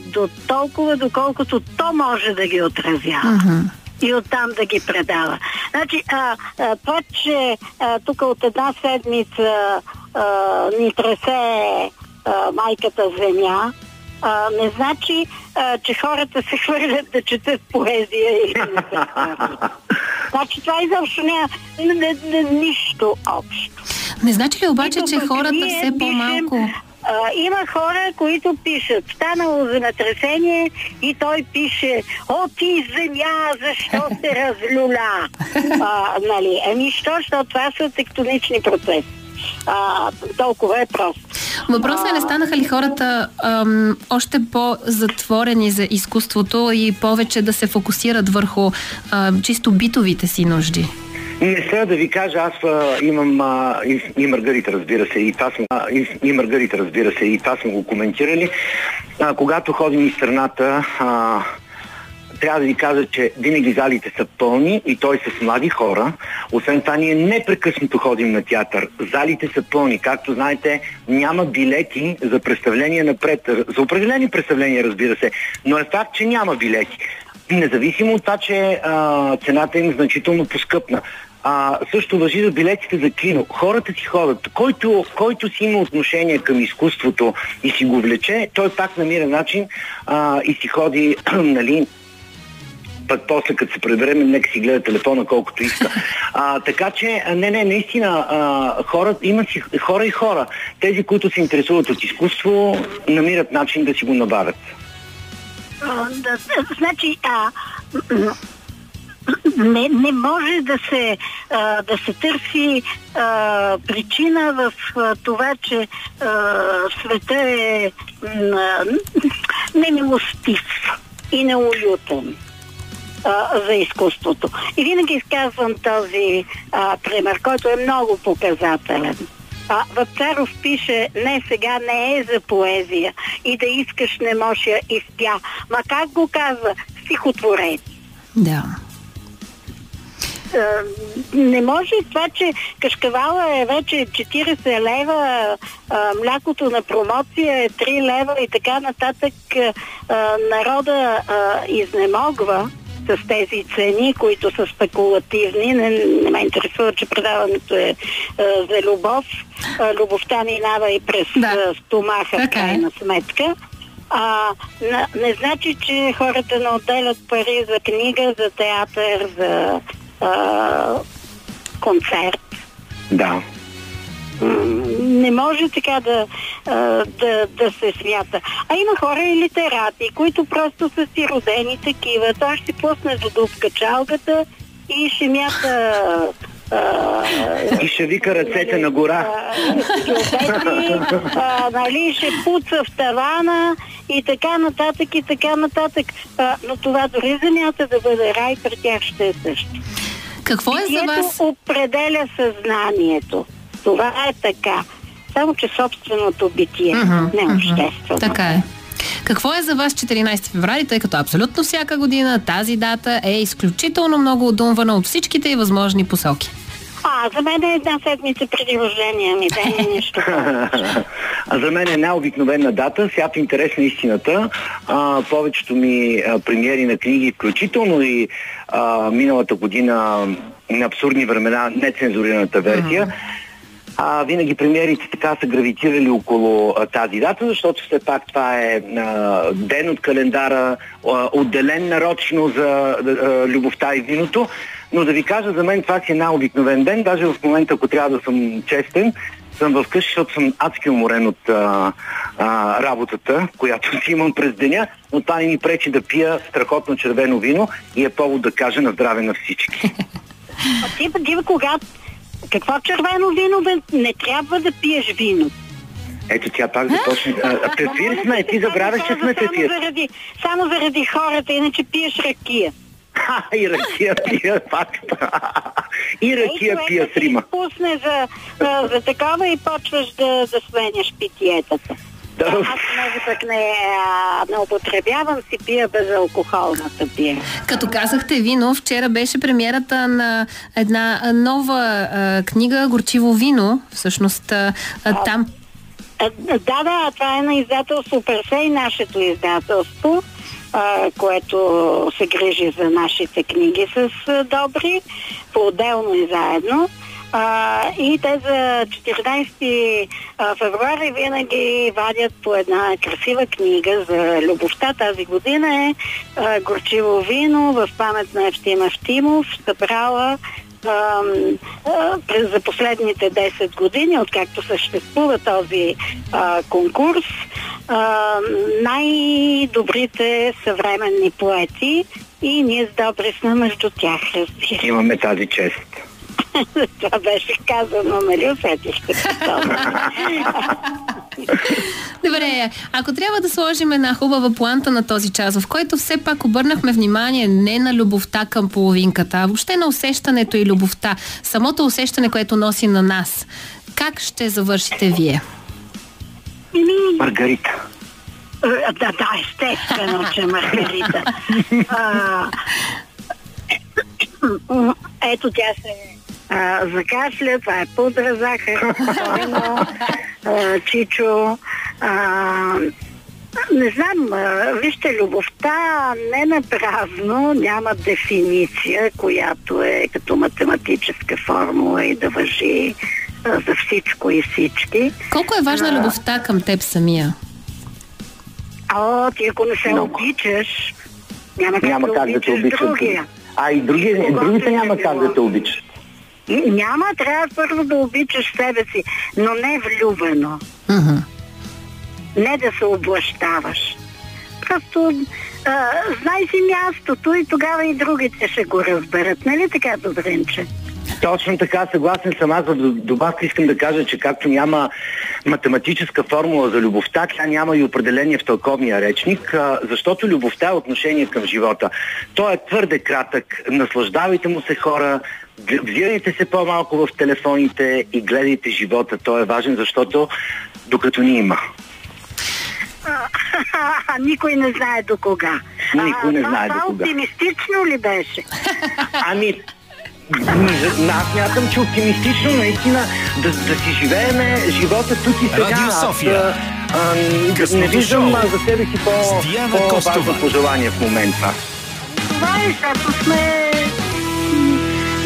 до толкова, доколкото то може да ги отразява. Uh-huh и оттам да ги предава. Значи, а, а, това, че а, тук от една седмица а, ни тресе а, майката земя, а, не значи, а, че хората се хвърлят да четат поезия или Значи това изобщо няма нищо общо. Не значи ли обаче, че хората все по-малко... А, има хора, които пишат, станало земетресение и той пише, о ти земя, защо се разлюля? А, нали, ами що, защото това са тектонични процеси. А, толкова е просто. Въпросът е, не станаха ли хората ам, още по-затворени за изкуството и повече да се фокусират върху ам, чисто битовите си нужди? Не сега да ви кажа, аз а, имам а, и, и Маргарита, разбира се, и това сме, а, и, и Маргарита, разбира се, и това сме го коментирали. А, когато ходим из страната, а, трябва да ви кажа, че винаги залите са пълни и той с млади хора. Освен това, ние непрекъснато ходим на театър. Залите са пълни. Както знаете, няма билети за представление напред. За определени представления, разбира се. Но е факт, че няма билети. Независимо от това, че а, цената им значително поскъпна. А, също въжи за билетите за кино. Хората си ходят. Който, който си има отношение към изкуството и си го влече, той пак намира начин а, и си ходи, нали, пък после като се прибереме, нека си гледа телефона колкото иска. А, така че, не, не, наистина, а, хора, има си хора и хора. Тези, които се интересуват от изкуство, намират начин да си го набавят. Значи, а, не, не може да се, а, да се търси а, причина в а, това, че а, света е а, немилостив и неуютен а, за изкуството. И винаги изказвам този а, пример, който е много показателен. А, Вапцаров пише, не сега не е за поезия и да искаш не може и спя. Ма как го казва? Стихотворец. Да не може това, че кашкавала е вече 40 лева, а, млякото на промоция е 3 лева и така нататък. А, народа изнемогва с тези цени, които са спекулативни. Не, не ме интересува, че предаването е а, за любов. А, любовта минава и през да. стомаха okay. в е. крайна сметка. А, не, не значи, че хората не отделят пари за книга, за театър, за а, концерт. Да. Не може така да, да, да се смята. А има хора и литерати, които просто са си родени такива. Той ще пусне до дупка чалгата и ще мята и ще вика ръцете на гора. нали, ще пуца в тавана и така нататък и така нататък. А, но това дори земята да бъде рай, при тях ще е също. Какво е за вас? определя съзнанието. Това е така. Само, че собственото битие, не обществено. Така е. Какво е за вас 14 феврари, тъй като абсолютно всяка година тази дата е изключително много удумвана от всичките и възможни посоки? А, за мен е една седмица преди рождения ми ден и нищо. А за мен е една обикновена дата, свят интерес на истината. А, повечето ми а, премиери на книги, включително и а, миналата година на абсурдни времена, нецензурираната версия, а, винаги премиерите така са гравитирали около а, тази дата, защото все пак това е а, ден от календара, а, отделен нарочно за а, любовта и виното. Но да ви кажа, за мен това си е една обикновен ден. Даже в момента, ако трябва да съм честен, съм вкъщи, защото съм адски уморен от а, а, работата, която си имам през деня, но това не ми пречи да пия страхотно червено вино и е повод да кажа на здраве на всички. А ти, ти кога... Какво червено вино, бе? Не трябва да пиеш вино. Ето тя пак започне. А, а, Пефир сме, ти забравяш, че сме само пефир. заради, само заради хората, иначе пиеш ракия. Ха, и ракия пия, факт. И ракия пия с Рима. си пусне за, а, за такова и почваш да, да сменяш питиетата. Да. Аз много пък не, не употребявам, си пия безалкохолната пия. Като казахте вино, вчера беше премиерата на една нова а, книга Горчиво вино. Всъщност а, а, там А, Да, да, това е на издателство Персей, нашето издателство, а, което се грижи за нашите книги с а, добри, по-отделно и заедно. А, и те за 14 а, февруари винаги вадят по една красива книга за любовта. Тази година е а, Горчиво вино в памет на Евтим Евтимов, събрала през за последните 10 години, откакто съществува този а, конкурс, а, най-добрите съвременни поети и ние с Добри сме между тях. Имаме тази чест. Това беше казано, нали усетихте? Добре, ако трябва да сложим една хубава планта на този час, в който все пак обърнахме внимание не на любовта към половинката, а въобще на усещането и любовта, самото усещане, което носи на нас, как ще завършите вие? Еми, Маргарита. А, Да, да, естествено, че Маргарита. А, ето тя се а, закашля, това е пудра, захар, спокойно, а, чичо. А, не знам, а, вижте, любовта не на празно няма дефиниция, която е като математическа формула и да въжи а, за всичко и всички. Колко е важна А. любовта към теб самия? О, ти ако не се Много. обичаш, няма как, Няма да, как да те обичаш обичат. другия. А и други, другите е няма как да те обичат. Няма, трябва първо да обичаш себе си, но не влюбено. Мгм. Не да се облащаваш. Просто а, знай си мястото и тогава и другите ще го разберат. Нали така, Добринче? Точно така, съгласен съм. Аз в добавка искам да кажа, че както няма математическа формула за любовта, тя няма и определение в тълковния речник, защото любовта е отношение към живота. Той е твърде кратък. Наслаждавайте му се хора, взирайте се по-малко в телефоните и гледайте живота. Той е важен, защото докато ни има. Никой не знае до кога. Никой не знае до кога. оптимистично ли беше? Ами, аз мятам, че оптимистично наистина да, да си живееме живота тук и сега. Радио Аз, София. а, а, не виждам шоу. за себе си по, по-важно пожелание в момента. Това е, защото сме...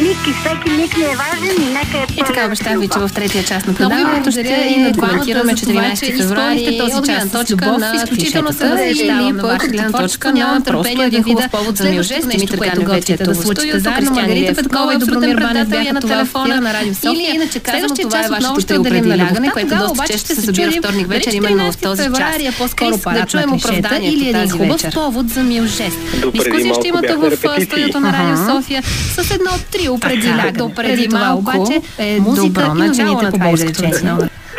Миг и всеки миг ни е важен и нека е И така обещах ви, че в третия част на предаването ще и на двамата коментираме за това, 14 че февруари този от час с любов, на изключително се възхищавам на на ваша вашето гледна точка Нямам на просто един хубав повод за милжест. нещо, Димитър Ганев вече готвите тук в студиото, заедно. Маргарита Петкова и Добромир Банев бяха на телефона на Радио София. Или иначе Следващия това е вашето отново ще определим определим на лягане, любовта. което доста често се събира вторник вечер, именно в 14 този час. е по-скоро да чуем оправданието или един хубав повод за мил жест. Дискусия ще има тук в студиото на Радио София с едно трио преди Така, лягане. допреди Преди това малко обаче е музика добро и новините на по изречение.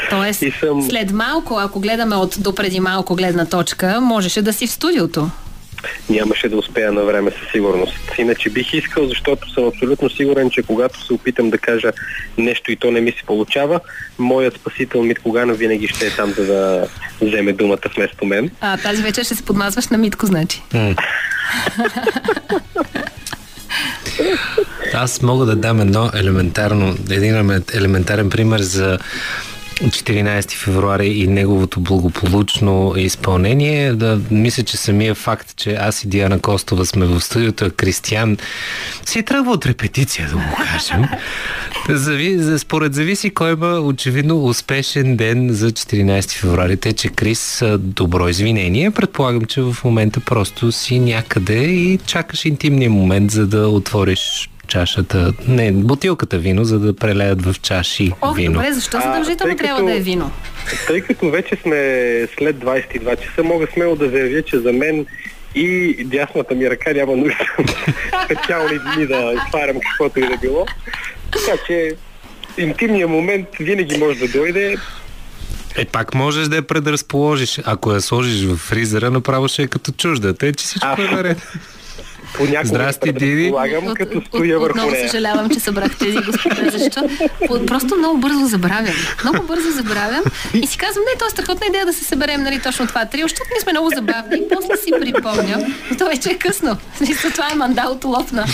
Тоест, И съм- след малко, ако гледаме от допреди малко гледна точка, можеше да си в студиото. нямаше да успея на време със сигурност. Иначе бих искал, защото съм абсолютно сигурен, че когато се опитам да кажа нещо и то не ми се получава, моят спасител Митко Ганов винаги ще е там, за да вземе думата вместо мен. А, тази вечер ще се подмазваш на Митко, значи. Аз мога да дам едно елементарно, един елемент- елементарен пример за 14 февруари и неговото благополучно изпълнение. Да, мисля, че самия факт, че аз и Диана Костова сме в студиото, а Кристиян си е тръгва от репетиция, да го кажем. Зави, за, според зависи кой има очевидно успешен ден за 14 февруари. Те, че Крис, добро извинение. Предполагам, че в момента просто си някъде и чакаш интимния момент, за да отвориш чашата, не, бутилката вино, за да прелеят в чаши Ох, вино. добре, защо задължително трябва като- да е вино? Тъй като вече сме след 22 часа, мога смело да заявя, че за мен и дясната ми ръка няма нужда от специални дни да изтварям каквото и да било. Така че интимният момент винаги може да дойде. Е, пак можеш да я предразположиш. Ако я сложиш в фризера, направо ще е като чужда. Те, че всичко е А. наред. Понякога Здрасти, Диди. предполагам, като стоя върху отново нея. съжалявам, че събрах тези господа, защото просто много бързо забравям. Много бързо забравям и си казвам, не, то е страхотна идея да се съберем, нали, точно това трио, защото ние сме много забавни и после си припомням, но то вече е късно. Смисъл, това е мандалото лопна.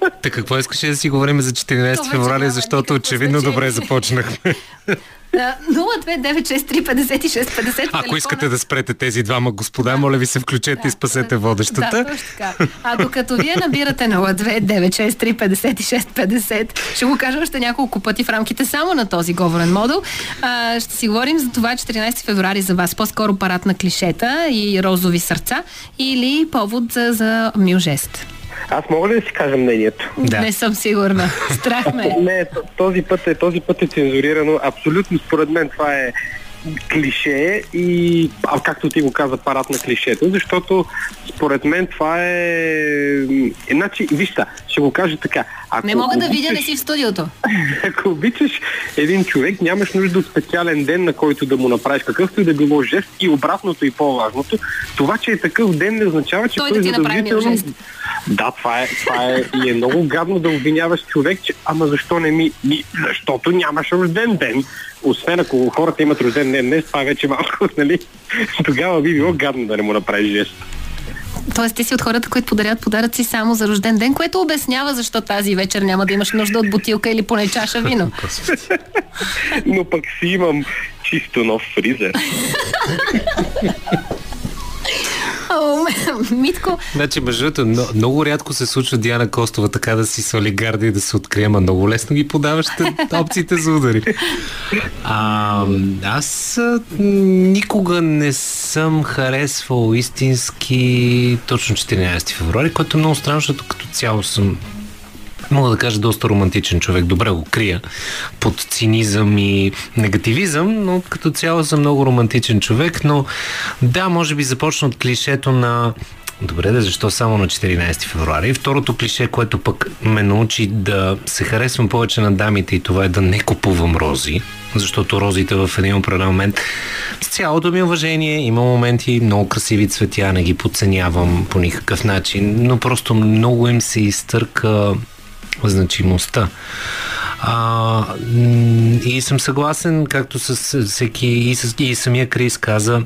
Така, какво искаше да си говорим за 14 Това вече февруари, няма защото очевидно добре започнахме. А, 029635650 Ако искате да спрете тези двама господа, моля ви се включете и спасете Да, водещата. точно така. А докато вие набирате 029635650, ще го кажа още няколко пъти в рамките само на този говорен модул. А, ще си говорим за това 14 февруари за вас. По-скоро парад на клишета и розови сърца или повод за, за мил жест. Аз мога ли да си кажа мнението? Да. Не съм сигурна. Страх ме. е. Не, този път е, този път е цензурирано. Абсолютно според мен това е клише и, а, както ти го каза, парад на клишето, защото според мен това е... Значи, вижте, ще го кажа така. Ако Не мога да видя, не си в студиото. Ако обичаш един човек, нямаш нужда от специален ден, на който да му направиш какъвто и да било жест и обратното и по-важното. Това, че е такъв ден, не означава, че Той той, да ти направи задължително... жест. Да, това е, това е и е много гадно да обвиняваш човек, че ама защо не ми... ми защото нямаш рожден ден. Освен ако хората имат рожден ден днес, това вече малко, нали? Тогава би било гадно да не му направиш жест. Тоест, ти си от хората, които подарят подаръци само за рожден ден, което обяснява защо тази вечер няма да имаш нужда от бутилка или поне чаша вино. Но пък си имам чисто нов фризер. Митко, Значи, между другото, но- много рядко се случва Диана Костова така да си свали гарда и да се открие, ама много лесно ги подаваш те- опциите за удари. А, аз никога не съм харесвал истински точно 14 февруари, което е много странно, защото като цяло съм мога да кажа доста романтичен човек. Добре го крия под цинизъм и негативизъм, но като цяло съм много романтичен човек, но да, може би започна от клишето на Добре, да защо само на 14 февруари? Второто клише, което пък ме научи да се харесвам повече на дамите и това е да не купувам рози, защото розите в един определен момент с цялото ми уважение има моменти много красиви цветя, не ги подценявам по никакъв начин, но просто много им се изтърка значимостта. А, и съм съгласен, както с всеки и, с, и самия Крис каза,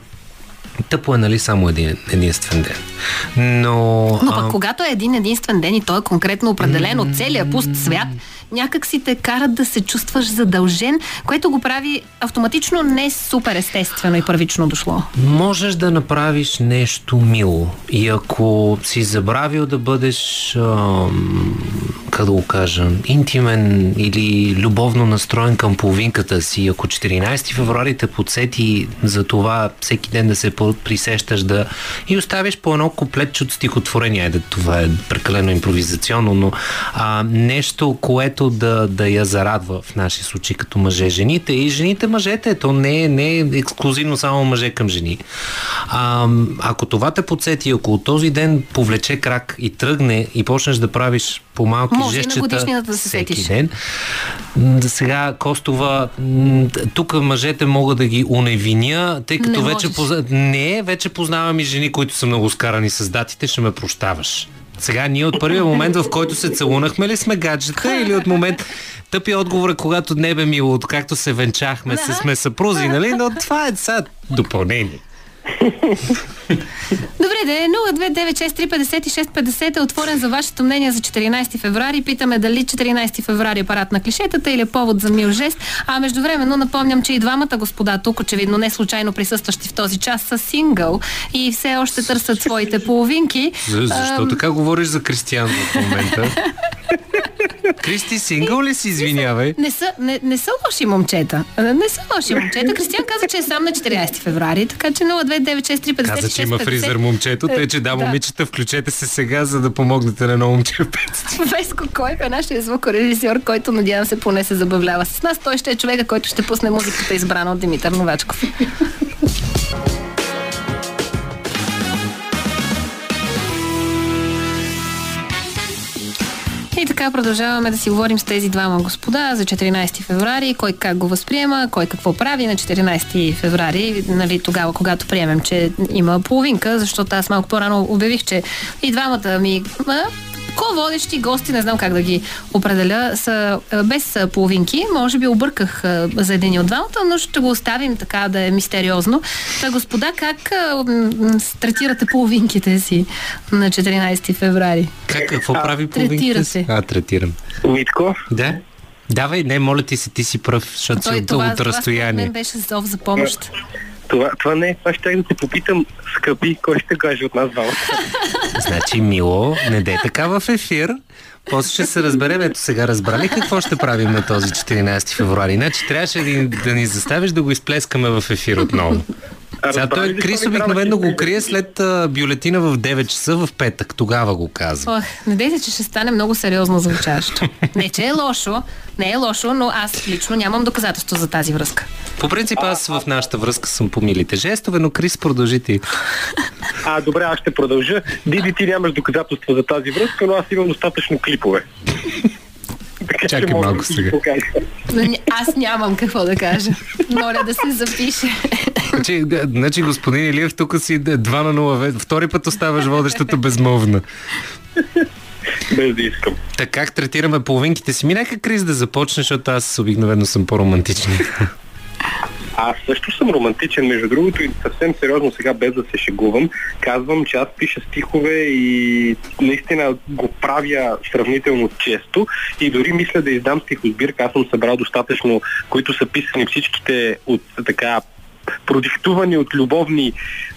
тъпо е нали само един единствен ден. Но, но а, пък когато е един единствен ден и той е конкретно определен от целия пуст свят, някак си те карат да се чувстваш задължен, което го прави автоматично не супер естествено и първично дошло. Можеш да направиш нещо мило и ако си забравил да бъдеш, ам, как да го кажа, интимен или любовно настроен към половинката си, ако 14 февруари те подсети за това всеки ден да се присещаш да и оставиш по едно куплетче от стихотворение, айде това е прекалено импровизационно, но а, нещо, което да, да я зарадва в наши случаи като мъже. Жените и жените мъжете, то не е, не е ексклюзивно само мъже към жени. А, ако това те подсети, ако този ден повлече крак и тръгне и почнеш да правиш по малки Може жестчета да се всеки сетиш. ден. Сега, Костова, тук мъжете мога да ги уневиня, тъй като Не вече, позна... не, вече познавам и жени, които са много скарани с датите, ще ме прощаваш. Сега ние от първия момент, в който се целунахме ли сме гаджета или от момент тъпи отговор е когато не бе мило, откакто се венчахме, се сме съпрузи, нали? Но това е сега допълнение. Добре, да е 029635650 е отворен за вашето мнение за 14 феврари. Питаме дали 14 феврари е парад на клишетата или е повод за мил жест. А междувременно напомням, че и двамата господа тук, очевидно не случайно присъстващи в този час, са сингъл и все още търсят своите половинки. За, защо Ам, така говориш за Кристиян в момента? Кристи, сингъл ли си, извинявай? Не са, не, не са лоши момчета. Не са лоши момчета. Кристиан каза, че е сам на 14 феврари, така че 029635650. Каза, че има фризер момчето, тъй че да, момичета, включете се сега, за да помогнете на едно момче в. Веско Койко е нашия звукорежисьор, който надявам се поне се забавлява с нас. Той ще е човека, който ще пусне музиката, избрана от Димитър Новачков. И така продължаваме да си говорим с тези двама господа за 14 феврари, кой как го възприема, кой какво прави на 14 феврари, нали, тогава, когато приемем, че има половинка, защото аз малко по-рано обявих, че и двамата ми ко-водещи гости, не знам как да ги определя, са а, без а, половинки. Може би обърках а, за един от двамата, но ще го оставим така да е мистериозно. Та, господа, как третирате половинките си на 14 феврари? Как, какво прави половинката Третира си? се. А, третирам. Митко, Да? Давай, не, моля ти се, ти си пръв, защото си от, това, от това разстояние. мен беше зов за помощ. Това, това не е. Това ще да те попитам, скъпи, кой ще каже от нас двамата. Значи, Мило, не дей така в ефир. После ще се разберем. Ето сега разбрали какво ще правим на този 14 февруари. Иначе трябваше да, ни- да ни заставиш да го изплескаме в ефир отново. Сега той ли Крис обикновено го крие след а, бюлетина в 9 часа в петък. Тогава го казва. Ох, надейте, че ще стане много сериозно звучащо. Не, че е лошо, не е лошо, но аз лично нямам доказателство за тази връзка. По принцип аз в нашата връзка съм по милите жестове, но Крис продължи ти. А, добре, аз ще продължа. Диди, ти нямаш доказателства за тази връзка, но аз имам достатъчно клипове. Така Чакай че малко да сега. ня- Аз нямам какво да кажа. Моля да се запише. Значи, да, значи господин Илиев, тук си да, 2 на 0. ве- Втори път оставаш водещата безмолвна. Без да искам. Така как третираме половинките си? Ми нека Крис да започне, защото аз обикновено съм по-романтичен. Аз също съм романтичен, между другото, и съвсем сериозно сега, без да се шегувам, казвам, че аз пиша стихове и наистина го правя сравнително често и дори мисля да издам стихосбирка. Аз съм събрал достатъчно, които са писани всичките от така продиктувани от любовни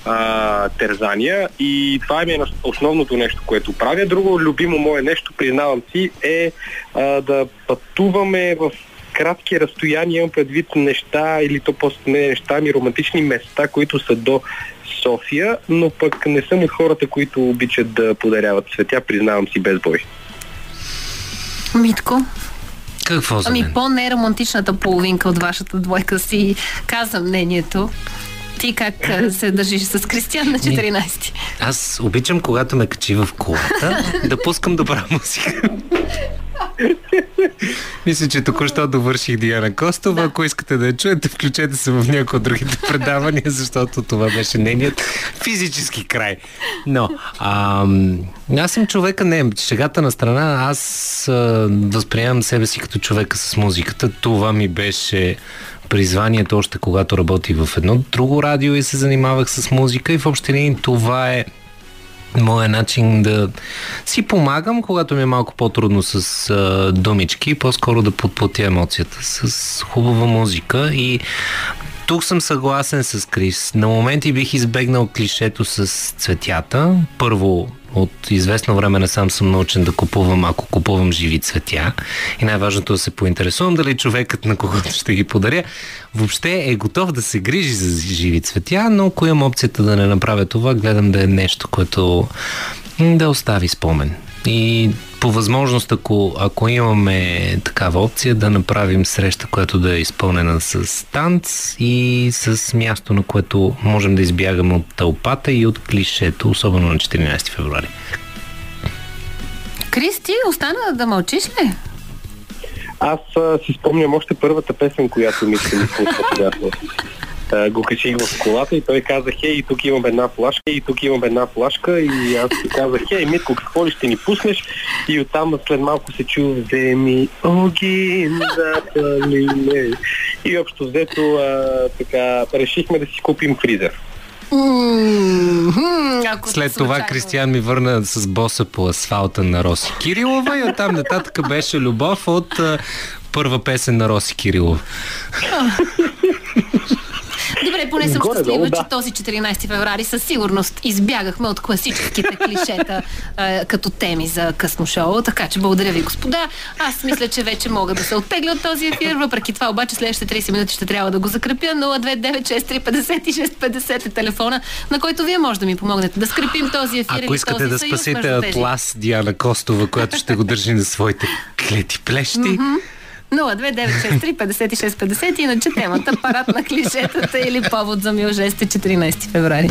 а, терзания и това е основното нещо, което правя. Друго любимо мое нещо, признавам си, е а, да пътуваме в кратки разстояния, имам предвид неща или то просто не неща, ми романтични места, които са до София, но пък не съм от хората, които обичат да подаряват цветя, признавам си без бой. Митко, Какво за ами мен? по-неромантичната половинка от вашата двойка си каза мнението. Ти как се държиш с Кристиан на 14? Аз обичам, когато ме качи в колата, да пускам добра музика. Мисля, че току-що довърших Диана Костова. Ако искате да я чуете, включете се в някои от другите предавания, защото това беше нейният физически край. Но, ам, аз съм човека, не, шегата на страна, аз а, възприемам себе си като човека с музиката. Това ми беше призванието още когато работих в едно друго радио и се занимавах с музика и в общи линии това е моя начин да си помагам, когато ми е малко по-трудно с а, думички, по-скоро да подплатя емоцията с хубава музика и тук съм съгласен с Крис. На моменти бих избегнал клишето с цветята. Първо, от известно време насам съм научен да купувам, ако купувам живи цветя. И най-важното е да се поинтересувам дали човекът, на когото ще ги подаря, въобще е готов да се грижи за живи цветя, но ако имам опцията да не направя това, гледам да е нещо, което да остави спомен. И по възможност, ако, ако имаме такава опция, да направим среща, която да е изпълнена с танц и с място, на което можем да избягаме от тълпата и от клишето, особено на 14 февруари. Кристи, остана да мълчиш ли? Аз а, си спомням още първата песен, която ми се а, го качих в колата и той каза, хей, тук имам една флашка, и тук имам една флашка и аз си казах, хей, Митко, какво ли ще ни пуснеш? И оттам след малко се чу, вземи огин, запали И общо взето а, така, решихме да си купим фризер. Ако След това случайно. Кристиян ми върна с боса по асфалта на Роси Кирилова и оттам нататък беше любов от а, първа песен на Роси Кирилова. Добре, поне съм Горе-долу, щастлива, да. че този 14 феврари със сигурност избягахме от класическите клишета а, като теми за късно шоу. Така че благодаря ви, господа. Аз мисля, че вече мога да се оттегля от този ефир. Въпреки това, обаче, следващите 30 минути ще трябва да го закрепя. 029635650 е телефона, на който вие може да ми помогнете да скрепим този ефир. Ако искате този да съюз спасите. Атлас Диана Костова, която ще го държи на своите клети плещи, 029635650 иначе темата парад на клишетата или повод за милжест е 14 феврари.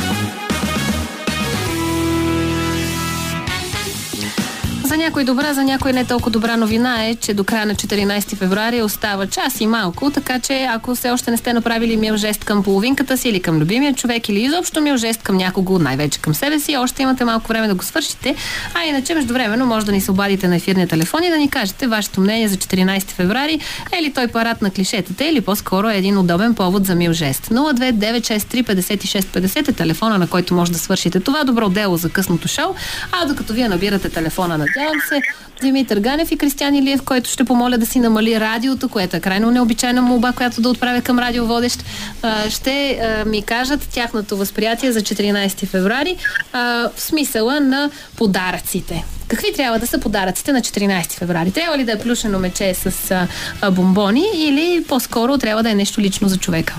Някой добра, за някой не толкова добра новина е, че до края на 14 февруари остава час и малко, така че ако все още не сте направили мил жест към половинката си или към любимия човек или изобщо мил жест към някого, най-вече към себе си, още имате малко време да го свършите, а иначе междувременно може да ни се обадите на ефирния телефон и да ни кажете вашето мнение за 14 февруари, е ли той парад на клишетата или по-скоро е един удобен повод за мил жест. 029635650 е телефона, на който може да свършите това добро дело за късното шоу, а докато вие набирате телефона, надявам се, Димитър Ганев и Кристиан Илиев, който ще помоля да си намали радиото, което е крайно необичайна молба, която да отправя към радиоводещ, ще ми кажат тяхното възприятие за 14 февруари а, в смисъла на подаръците. Какви трябва да са подаръците на 14 февруари? Трябва ли да е плюшено мече с бомбони или по-скоро трябва да е нещо лично за човека?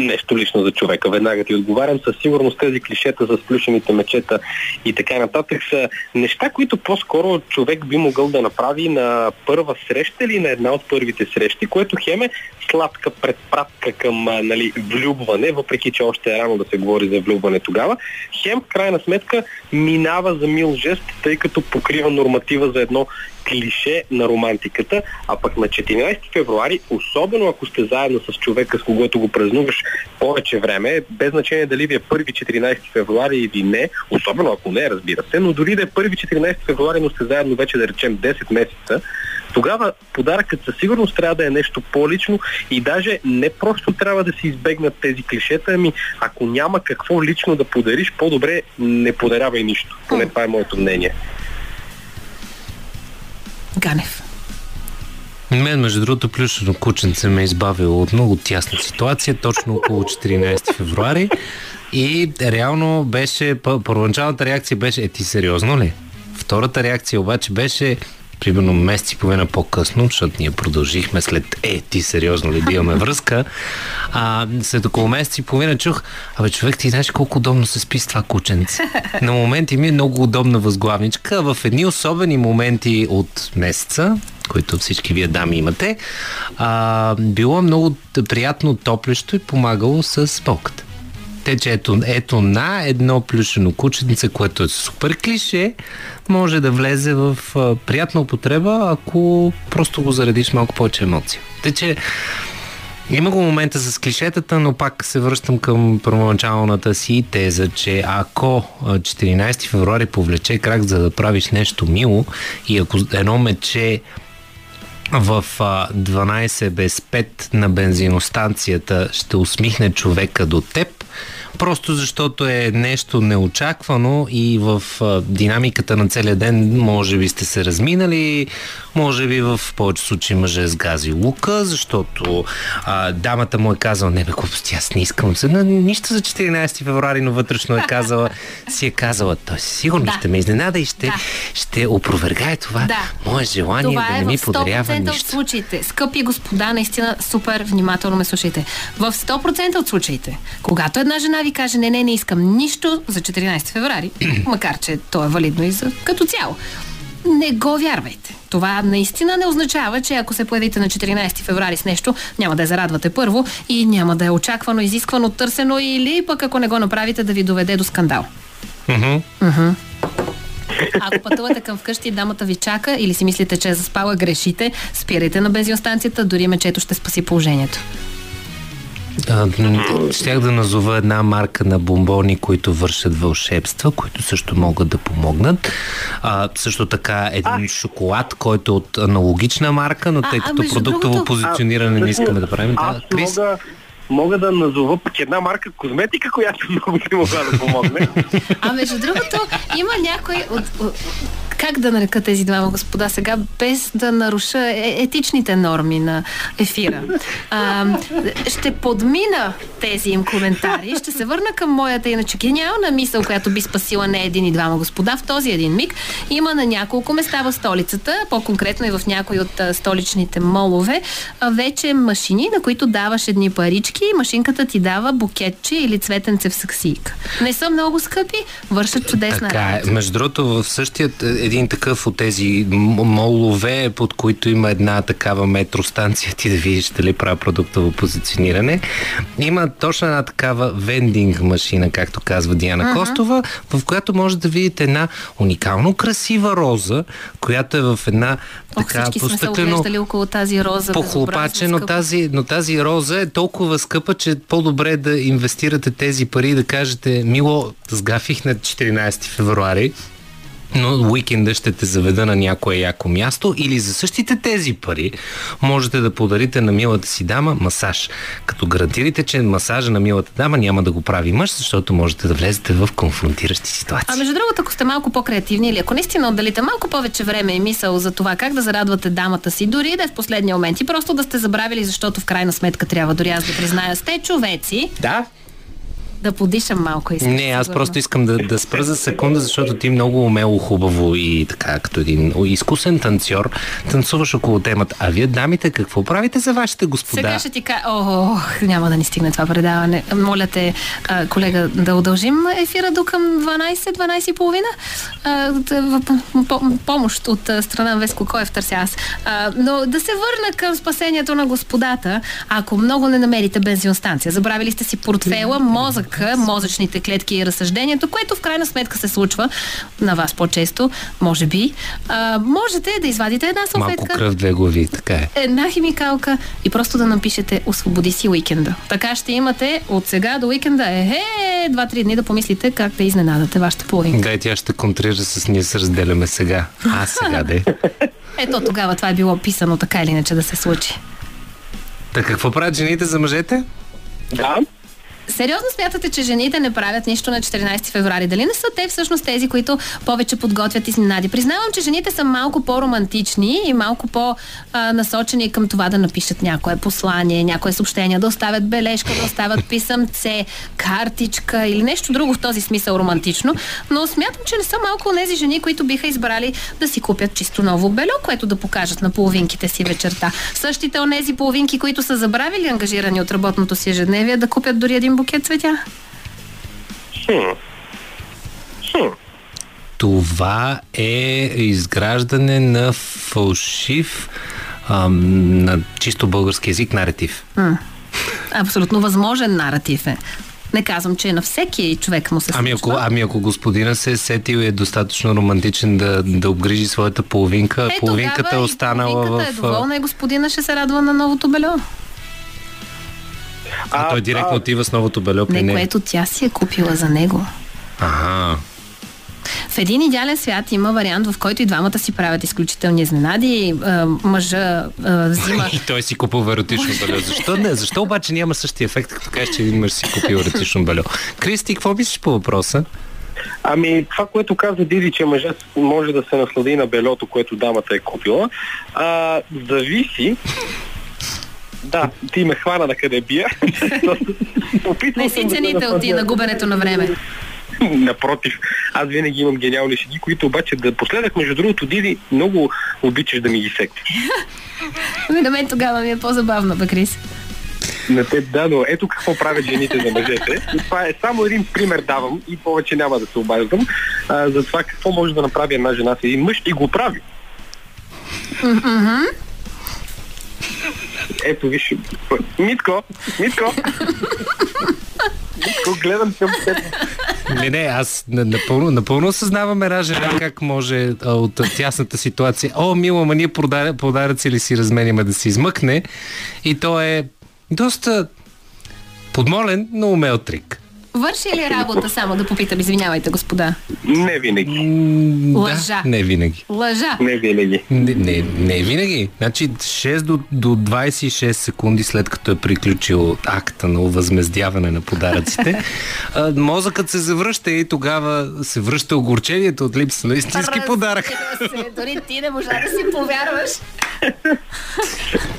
Нещо лично за човека. Веднага ти отговарям. Със сигурност тези клишета с включените мечета и така нататък са неща, които по-скоро човек би могъл да направи на първа среща или на една от първите срещи, което хем е сладка предпратка към а, нали, влюбване, въпреки че още е рано да се говори за влюбване тогава. Хем в крайна сметка минава за мил жест, тъй като покрива норматива за едно клише на романтиката, а пък на 14 февруари, особено ако сте заедно с човека, с когото го празнуваш повече време, без значение дали ви е първи 14 февруари или не, особено ако не, разбира се, но дори да е първи 14 февруари, но сте заедно вече да речем 10 месеца, тогава подаръкът със сигурност трябва да е нещо по-лично и даже не просто трябва да се избегнат тези клишета, ами ако няма какво лично да подариш, по-добре не подарявай нищо. Поне това е моето мнение. Ганев. Мен, между другото, плюшено кученце ме е избавило от много тясна ситуация, точно около 14 февруари. И реално беше, пър- първоначалната реакция беше, е ти сериозно ли? Втората реакция обаче беше, примерно месец и половина по-късно, защото ние продължихме след е, ти сериозно ли имаме връзка, а, след около месец и половина чух, абе човек, ти знаеш колко удобно се спи с това кученце. На моменти ми е много удобна възглавничка, в едни особени моменти от месеца, които всички вие дами имате, а, било много приятно, топлещо и помагало с болката. Те, че ето, ето на едно плюшено кученце, което е супер клише, може да влезе в приятна употреба, ако просто го заредиш малко повече емоция. Те, че има го момента с клишетата, но пак се връщам към първоначалната си теза, че ако а, 14 февруари повлече крак за да правиш нещо мило и ако едно мече в а, 12 без 5 на бензиностанцията ще усмихне човека до теб, просто защото е нещо неочаквано и в динамиката на целия ден може би сте се разминали, може би в повече случаи мъже с гази лука, защото а, дамата му е казала, не бе глупости, аз не искам се, на нищо за 14 февруари, но вътрешно е казала, си е казала, той сигурно Да. ще ме изненада и ще, Да. ще опровергае това Да. мое желание Това да е не ми в 100% подарява от нищо. случаите. Скъпи господа, наистина супер внимателно ме слушайте. В 100% от случаите, когато една жена ви каже, не, не, не искам нищо за 14 феврари, макар че то е валидно и за като цяло, не го вярвайте. Това наистина не означава, че ако се появите на 14 феврари с нещо, няма да я зарадвате първо и няма да е очаквано, изисквано, търсено или пък ако не го направите да ви доведе до скандал. Ако пътувате към вкъщи и дамата ви чака или си мислите, че е заспала, грешите, спирайте на бензиностанцията, дори мечето ще спаси положението. А, Щях да назова една марка на бомбони, които вършат вълшебства, които също могат да помогнат. А, също така един шоколад, който е от аналогична марка, но тъй А, а, като продуктово другото- позициониране не искаме да правим. Аз Да, Крис? мога, мога да назова пък една марка козметика, която много би могла да помогне. А между другото, има някой от, как да нарека тези двама господа сега, без да наруша е- етичните норми на ефира. А, ще подмина тези им коментари, ще се върна към моята иначе гениална мисъл, която би спасила не един и двама господа. В този един миг има на няколко места в столицата, по-конкретно и в някои от столичните молове, вече машини, на които даваш едни парички и машинката ти дава букетче или цветенце в саксийка. Не са много скъпи, вършат чудесна Така е. работа. Между другото, в същият е, един такъв от тези молове, под които има една такава метростанция, ти да видиш дали правя продуктово позициониране, има точно една такава вендинг машина, както казва Диана Костова, в която може да видите една уникално красива роза, която е в една Ох, така всички сме се оглеждали около тази роза. похлопаче, но тази, но тази роза е толкова скъпа, че по-добре да инвестирате тези пари и да кажете, мило, сгафих на 14 февруари, но уикенда ще те заведа на някое яко място или за същите тези пари можете да подарите на милата си дама масаж. Като гарантирате, че масажа на милата дама няма да го прави мъж, защото можете да влезете в конфронтиращи ситуации. А между другото, ако сте малко по-креативни или ако наистина отделите малко повече време и мисъл за това как да зарадвате дамата си, дори да е в последния момент и просто да сте забравили, защото в крайна сметка трябва дори аз да призная, сте човеци, Да, да подишам малко. Искам, Не, аз сигурно. просто искам да, да спра за секунда, защото ти много умело, хубаво и така, като един изкусен танцор, танцуваш около темата. А вие, дамите, какво правите за вашите господа? Сега ще ти кажа, ох, няма да ни стигне това предаване. Моля те, колега, да удължим ефира до към 12, 12 и половина. А, т- в по- помощ от страна на Веско Коев търся аз. Но да се върна към спасението на господата, ако много не намерите бензиностанция. Забравили сте си портфела, мозъка, мозъчните клетки и разсъждението, което в крайна сметка се случва на вас по-често, може би. А, можете да извадите една салфетка Малко кръв, две глави, така е. една химикалка и просто да напишете освободи си уикенда. Така ще имате от сега до уикенда е, е два-три дни да помислите как да изненадате вашата половинка. Дай, тя ще контрира с ние се разделяме сега. А, сега де. Ето тогава това е било писано така или иначе да се случи. Та какво правят жените за мъжете? Да. Сериозно смятате, че жените не правят нищо на 14 феврари? Дали не са те всъщност тези, които повече подготвят изненади? Признавам, че жените са малко по-романтични и малко по-насочени към това да напишат някое послание, някое съобщение, да оставят бележка, да оставят писъмце, картичка или нещо друго в този смисъл романтично. Но смятам, че не са малко тези жени, които биха избрали да си купят чисто ново бело, което да покажат на половинките си вечерта. Същите онези половинки, които са забравили ангажирани от работното си ежедневие, да купят дори един букет цветя. Хм. Хм. Това е изграждане на фалшив ам, на чисто български язик наратив. Абсолютно възможен наратив е. Не казвам, че на всеки човек му се Ами ако, случва. ами ако господина се е сетил и е достатъчно романтичен да, да обгрижи своята половинка, Е, половинката е останала половинката в... е доволна и господина ще се радва на новото бельо. А, той директно а- отива с новото бельо при Не, него. което тя си е купила за него. Ага. В един идеален свят има вариант, в който и двамата си правят изключителни изненади. А, мъжа а, взима И той си купува еротично бельо. Защо не? Защо обаче няма същия ефект, като кажеш, че един мъж си купил еротично бельо? Кристи, какво мислиш по въпроса? Ами, това, което каза Диди, че мъжът може да се наслади на белето, което дамата е купила, а, зависи да, ти ме хвана на къде бия. Не си да се цените от и насладя. на губенето на време. Напротив, аз винаги имам гениални шеги, които обаче да последах, между другото, Диди, много обичаш да ми ги секти. Ами на мен тогава ми е по-забавно, бе, Крис. на теб, да, но ето какво правят жените за мъжете. И това е само един пример давам и повече няма да се обаждам а, за това какво може да направи една жена с един мъж и го прави. Ето виж. Митко, Митко. Митко, гледам към теб. Не, не, аз на- напълно, напълно осъзнавам една жена как може а, от тясната ситуация. О, мило, ма ние подар- подаръци ли си разменяме да се измъкне? И то е доста подмолен, но умел трик. Върши ли работа, само да попитам, извинявайте, господа? Не винаги. М, Лъжа. Да, не винаги. Лъжа. Не винаги. Не, не, не винаги. Значи 6 до, до 26 секунди след като е приключил акта на възмездяване на подаръците, а, мозъкът се завръща и тогава се връща огорчението от липса на истински подарък. Разбира се, Дори ти не можа да си повярваш.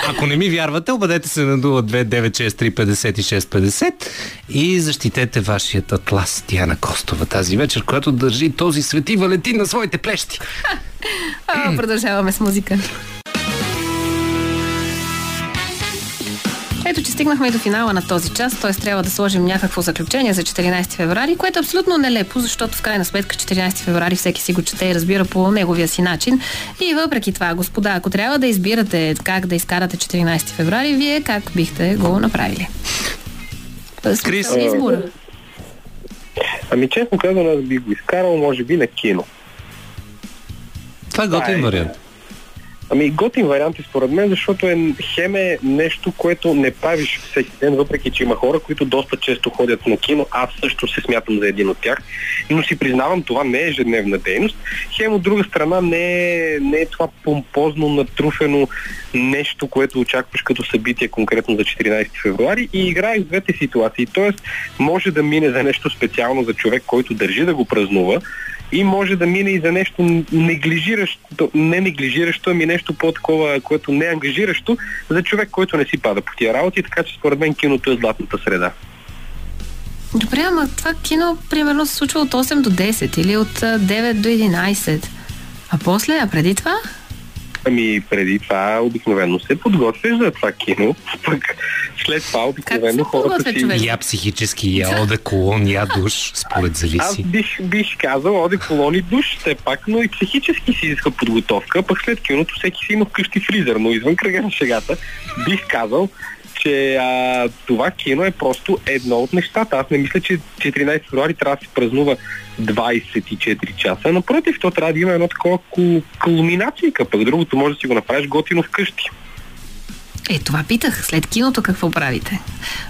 Ако не ми вярвате, обадете се на 029635650 и защитете вашият атлас Диана Костова тази вечер, която държи този свети Валентин на своите плещи. А, продължаваме с музика. Ето, че стигнахме и до финала на този час, т.е. трябва да сложим някакво заключение за 14 феврари, което е абсолютно нелепо, защото в крайна сметка 14 феврари всеки си го чете и разбира по неговия си начин. И въпреки това, господа, ако трябва да избирате как да изкарате 14 феврари, вие как бихте го направили? Крис? избора. Ами честно казано, аз би го изкарал, може би, на кино. Това е готин е. вариант. Ами готин вариант е според мен, защото е хем е нещо, което не правиш всеки ден, въпреки че има хора, които доста често ходят на кино. Аз също се смятам за един от тях, но си признавам, това не е ежедневна дейност. Хем от друга страна не е, не е това помпозно, натруфено нещо, което очакваш като събитие конкретно за 14 февруари и играе в двете ситуации. Тоест, може да мине за нещо специално за човек, който държи да го празнува, и може да мине и за нещо неглижиращо, не неглижиращо, ами нещо по-такова, което не е ангажиращо за човек, който не си пада по тия работи, така че според мен киното е златната среда. Добре, ама това кино примерно се случва от 8 до 10 или от а, 9 до 11. А после, а преди това? Ами преди това обикновено се подготвяш за това кино, пък след това обикновено хората си... човек? Я психически, я одеколон, я душ, според Аз зависи. бих, бих казал оде колони душ, все пак, но и психически си иска подготовка, пък след киното всеки си има вкъщи фризер, но извън кръга на шегата бих казал, че а, това кино е просто едно от нещата. Аз не мисля, че 14 февруари трябва да се празнува 24 часа. Напротив, то трябва да има едно такова кул- кулминация, пък другото може да си го направиш готино вкъщи. Е, това питах. След киното какво правите?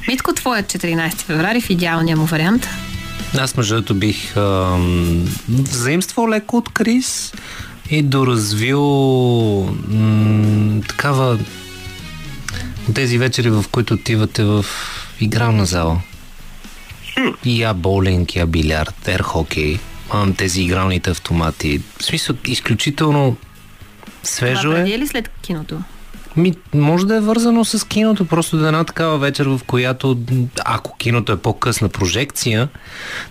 Митко, твоят 14 феврари в идеалния му вариант. Аз между другото бих ам, заимствал леко от Крис и доразвил м, такава тези вечери, в които отивате в игрална зала. И я боулинг, я билярд, ер хокей, тези игралните автомати. В смисъл, изключително свежо Това е. преди или след киното? Ми, може да е вързано с киното, просто да е една такава вечер, в която, ако киното е по-късна прожекция,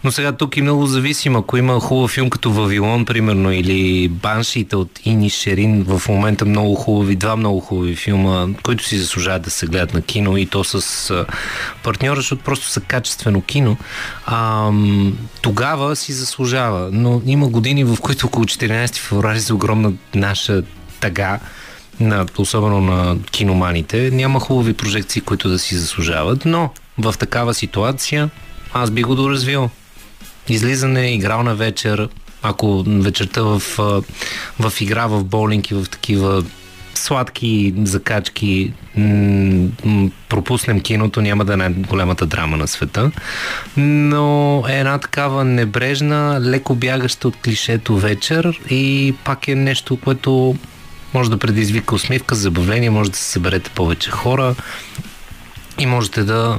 но сега тук е много зависимо. Ако има хубав филм като Вавилон, примерно, или Баншите от Ини Шерин, в момента много хубави, два много хубави филма, които си заслужават да се гледат на кино и то с партньора, защото просто са качествено кино, а, тогава си заслужава. Но има години, в които около 14 феврари за огромна наша тъга, на, особено на киноманите, няма хубави прожекции, които да си заслужават, но в такава ситуация аз би го доразвил. Излизане, игрална вечер, ако вечерта в, в игра в боулинг и в такива сладки закачки пропуснем киното, няма да е най-голямата драма на света. Но е една такава небрежна, леко бягаща от клишето вечер и пак е нещо, което може да предизвика усмивка, забавление, може да се съберете повече хора и можете да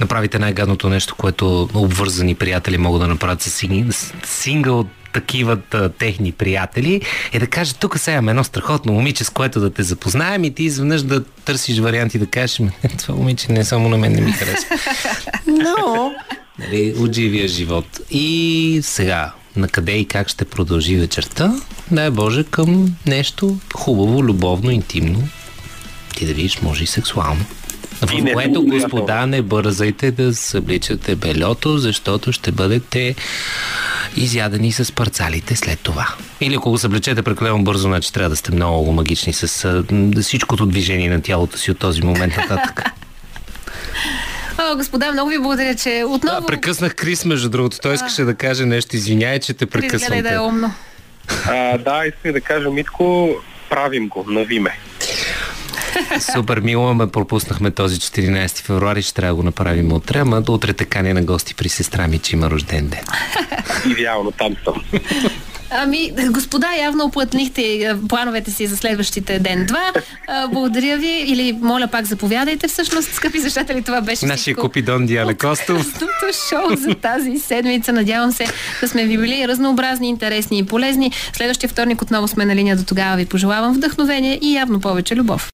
направите най-гадното нещо, което обвързани приятели могат да направят с син- с сингъл такива техни приятели, е да кажат, тук сега имаме едно страхотно момиче, с което да те запознаем и ти изведнъж да търсиш варианти да кажеш, «Ме, това момиче не само на мен не ми харесва. Но, нали, от живия живот. И сега, на къде и как ще продължи вечерта? Дай Боже, към нещо хубаво, любовно, интимно. Ти да видиш, може и сексуално. В което, съм господа, не бързайте да събличате белето, защото ще бъдете изядени с парцалите след това. Или ако го съблечете прекалено бързо, значи трябва да сте много магични с всичкото движение на тялото си от този момент нататък. О, господа, много ви благодаря, че отново... Да, прекъснах Крис, между другото. Той искаше да каже нещо. Извиняй, че те прекъсвам. гледай да е умно. А, да, исках да кажа, Митко, правим го, навиме. Супер мило, ме пропуснахме този 14 февруари, ще трябва да го направим утре, ама до утре те каня на гости при сестра ми, че има рожден ден. Идеално, там съм. Ами, господа, явно оплътнихте а, плановете си за следващите ден-два. А, Благодаря ви. Или, моля пак, заповядайте всъщност, скъпи слушатели, това беше Нашия всичко. Купидон Диана от Костов. шоу за тази седмица. Надявам се да сме ви били разнообразни, интересни и полезни. Следващия вторник отново сме на линия. До тогава ви пожелавам вдъхновение и явно повече любов.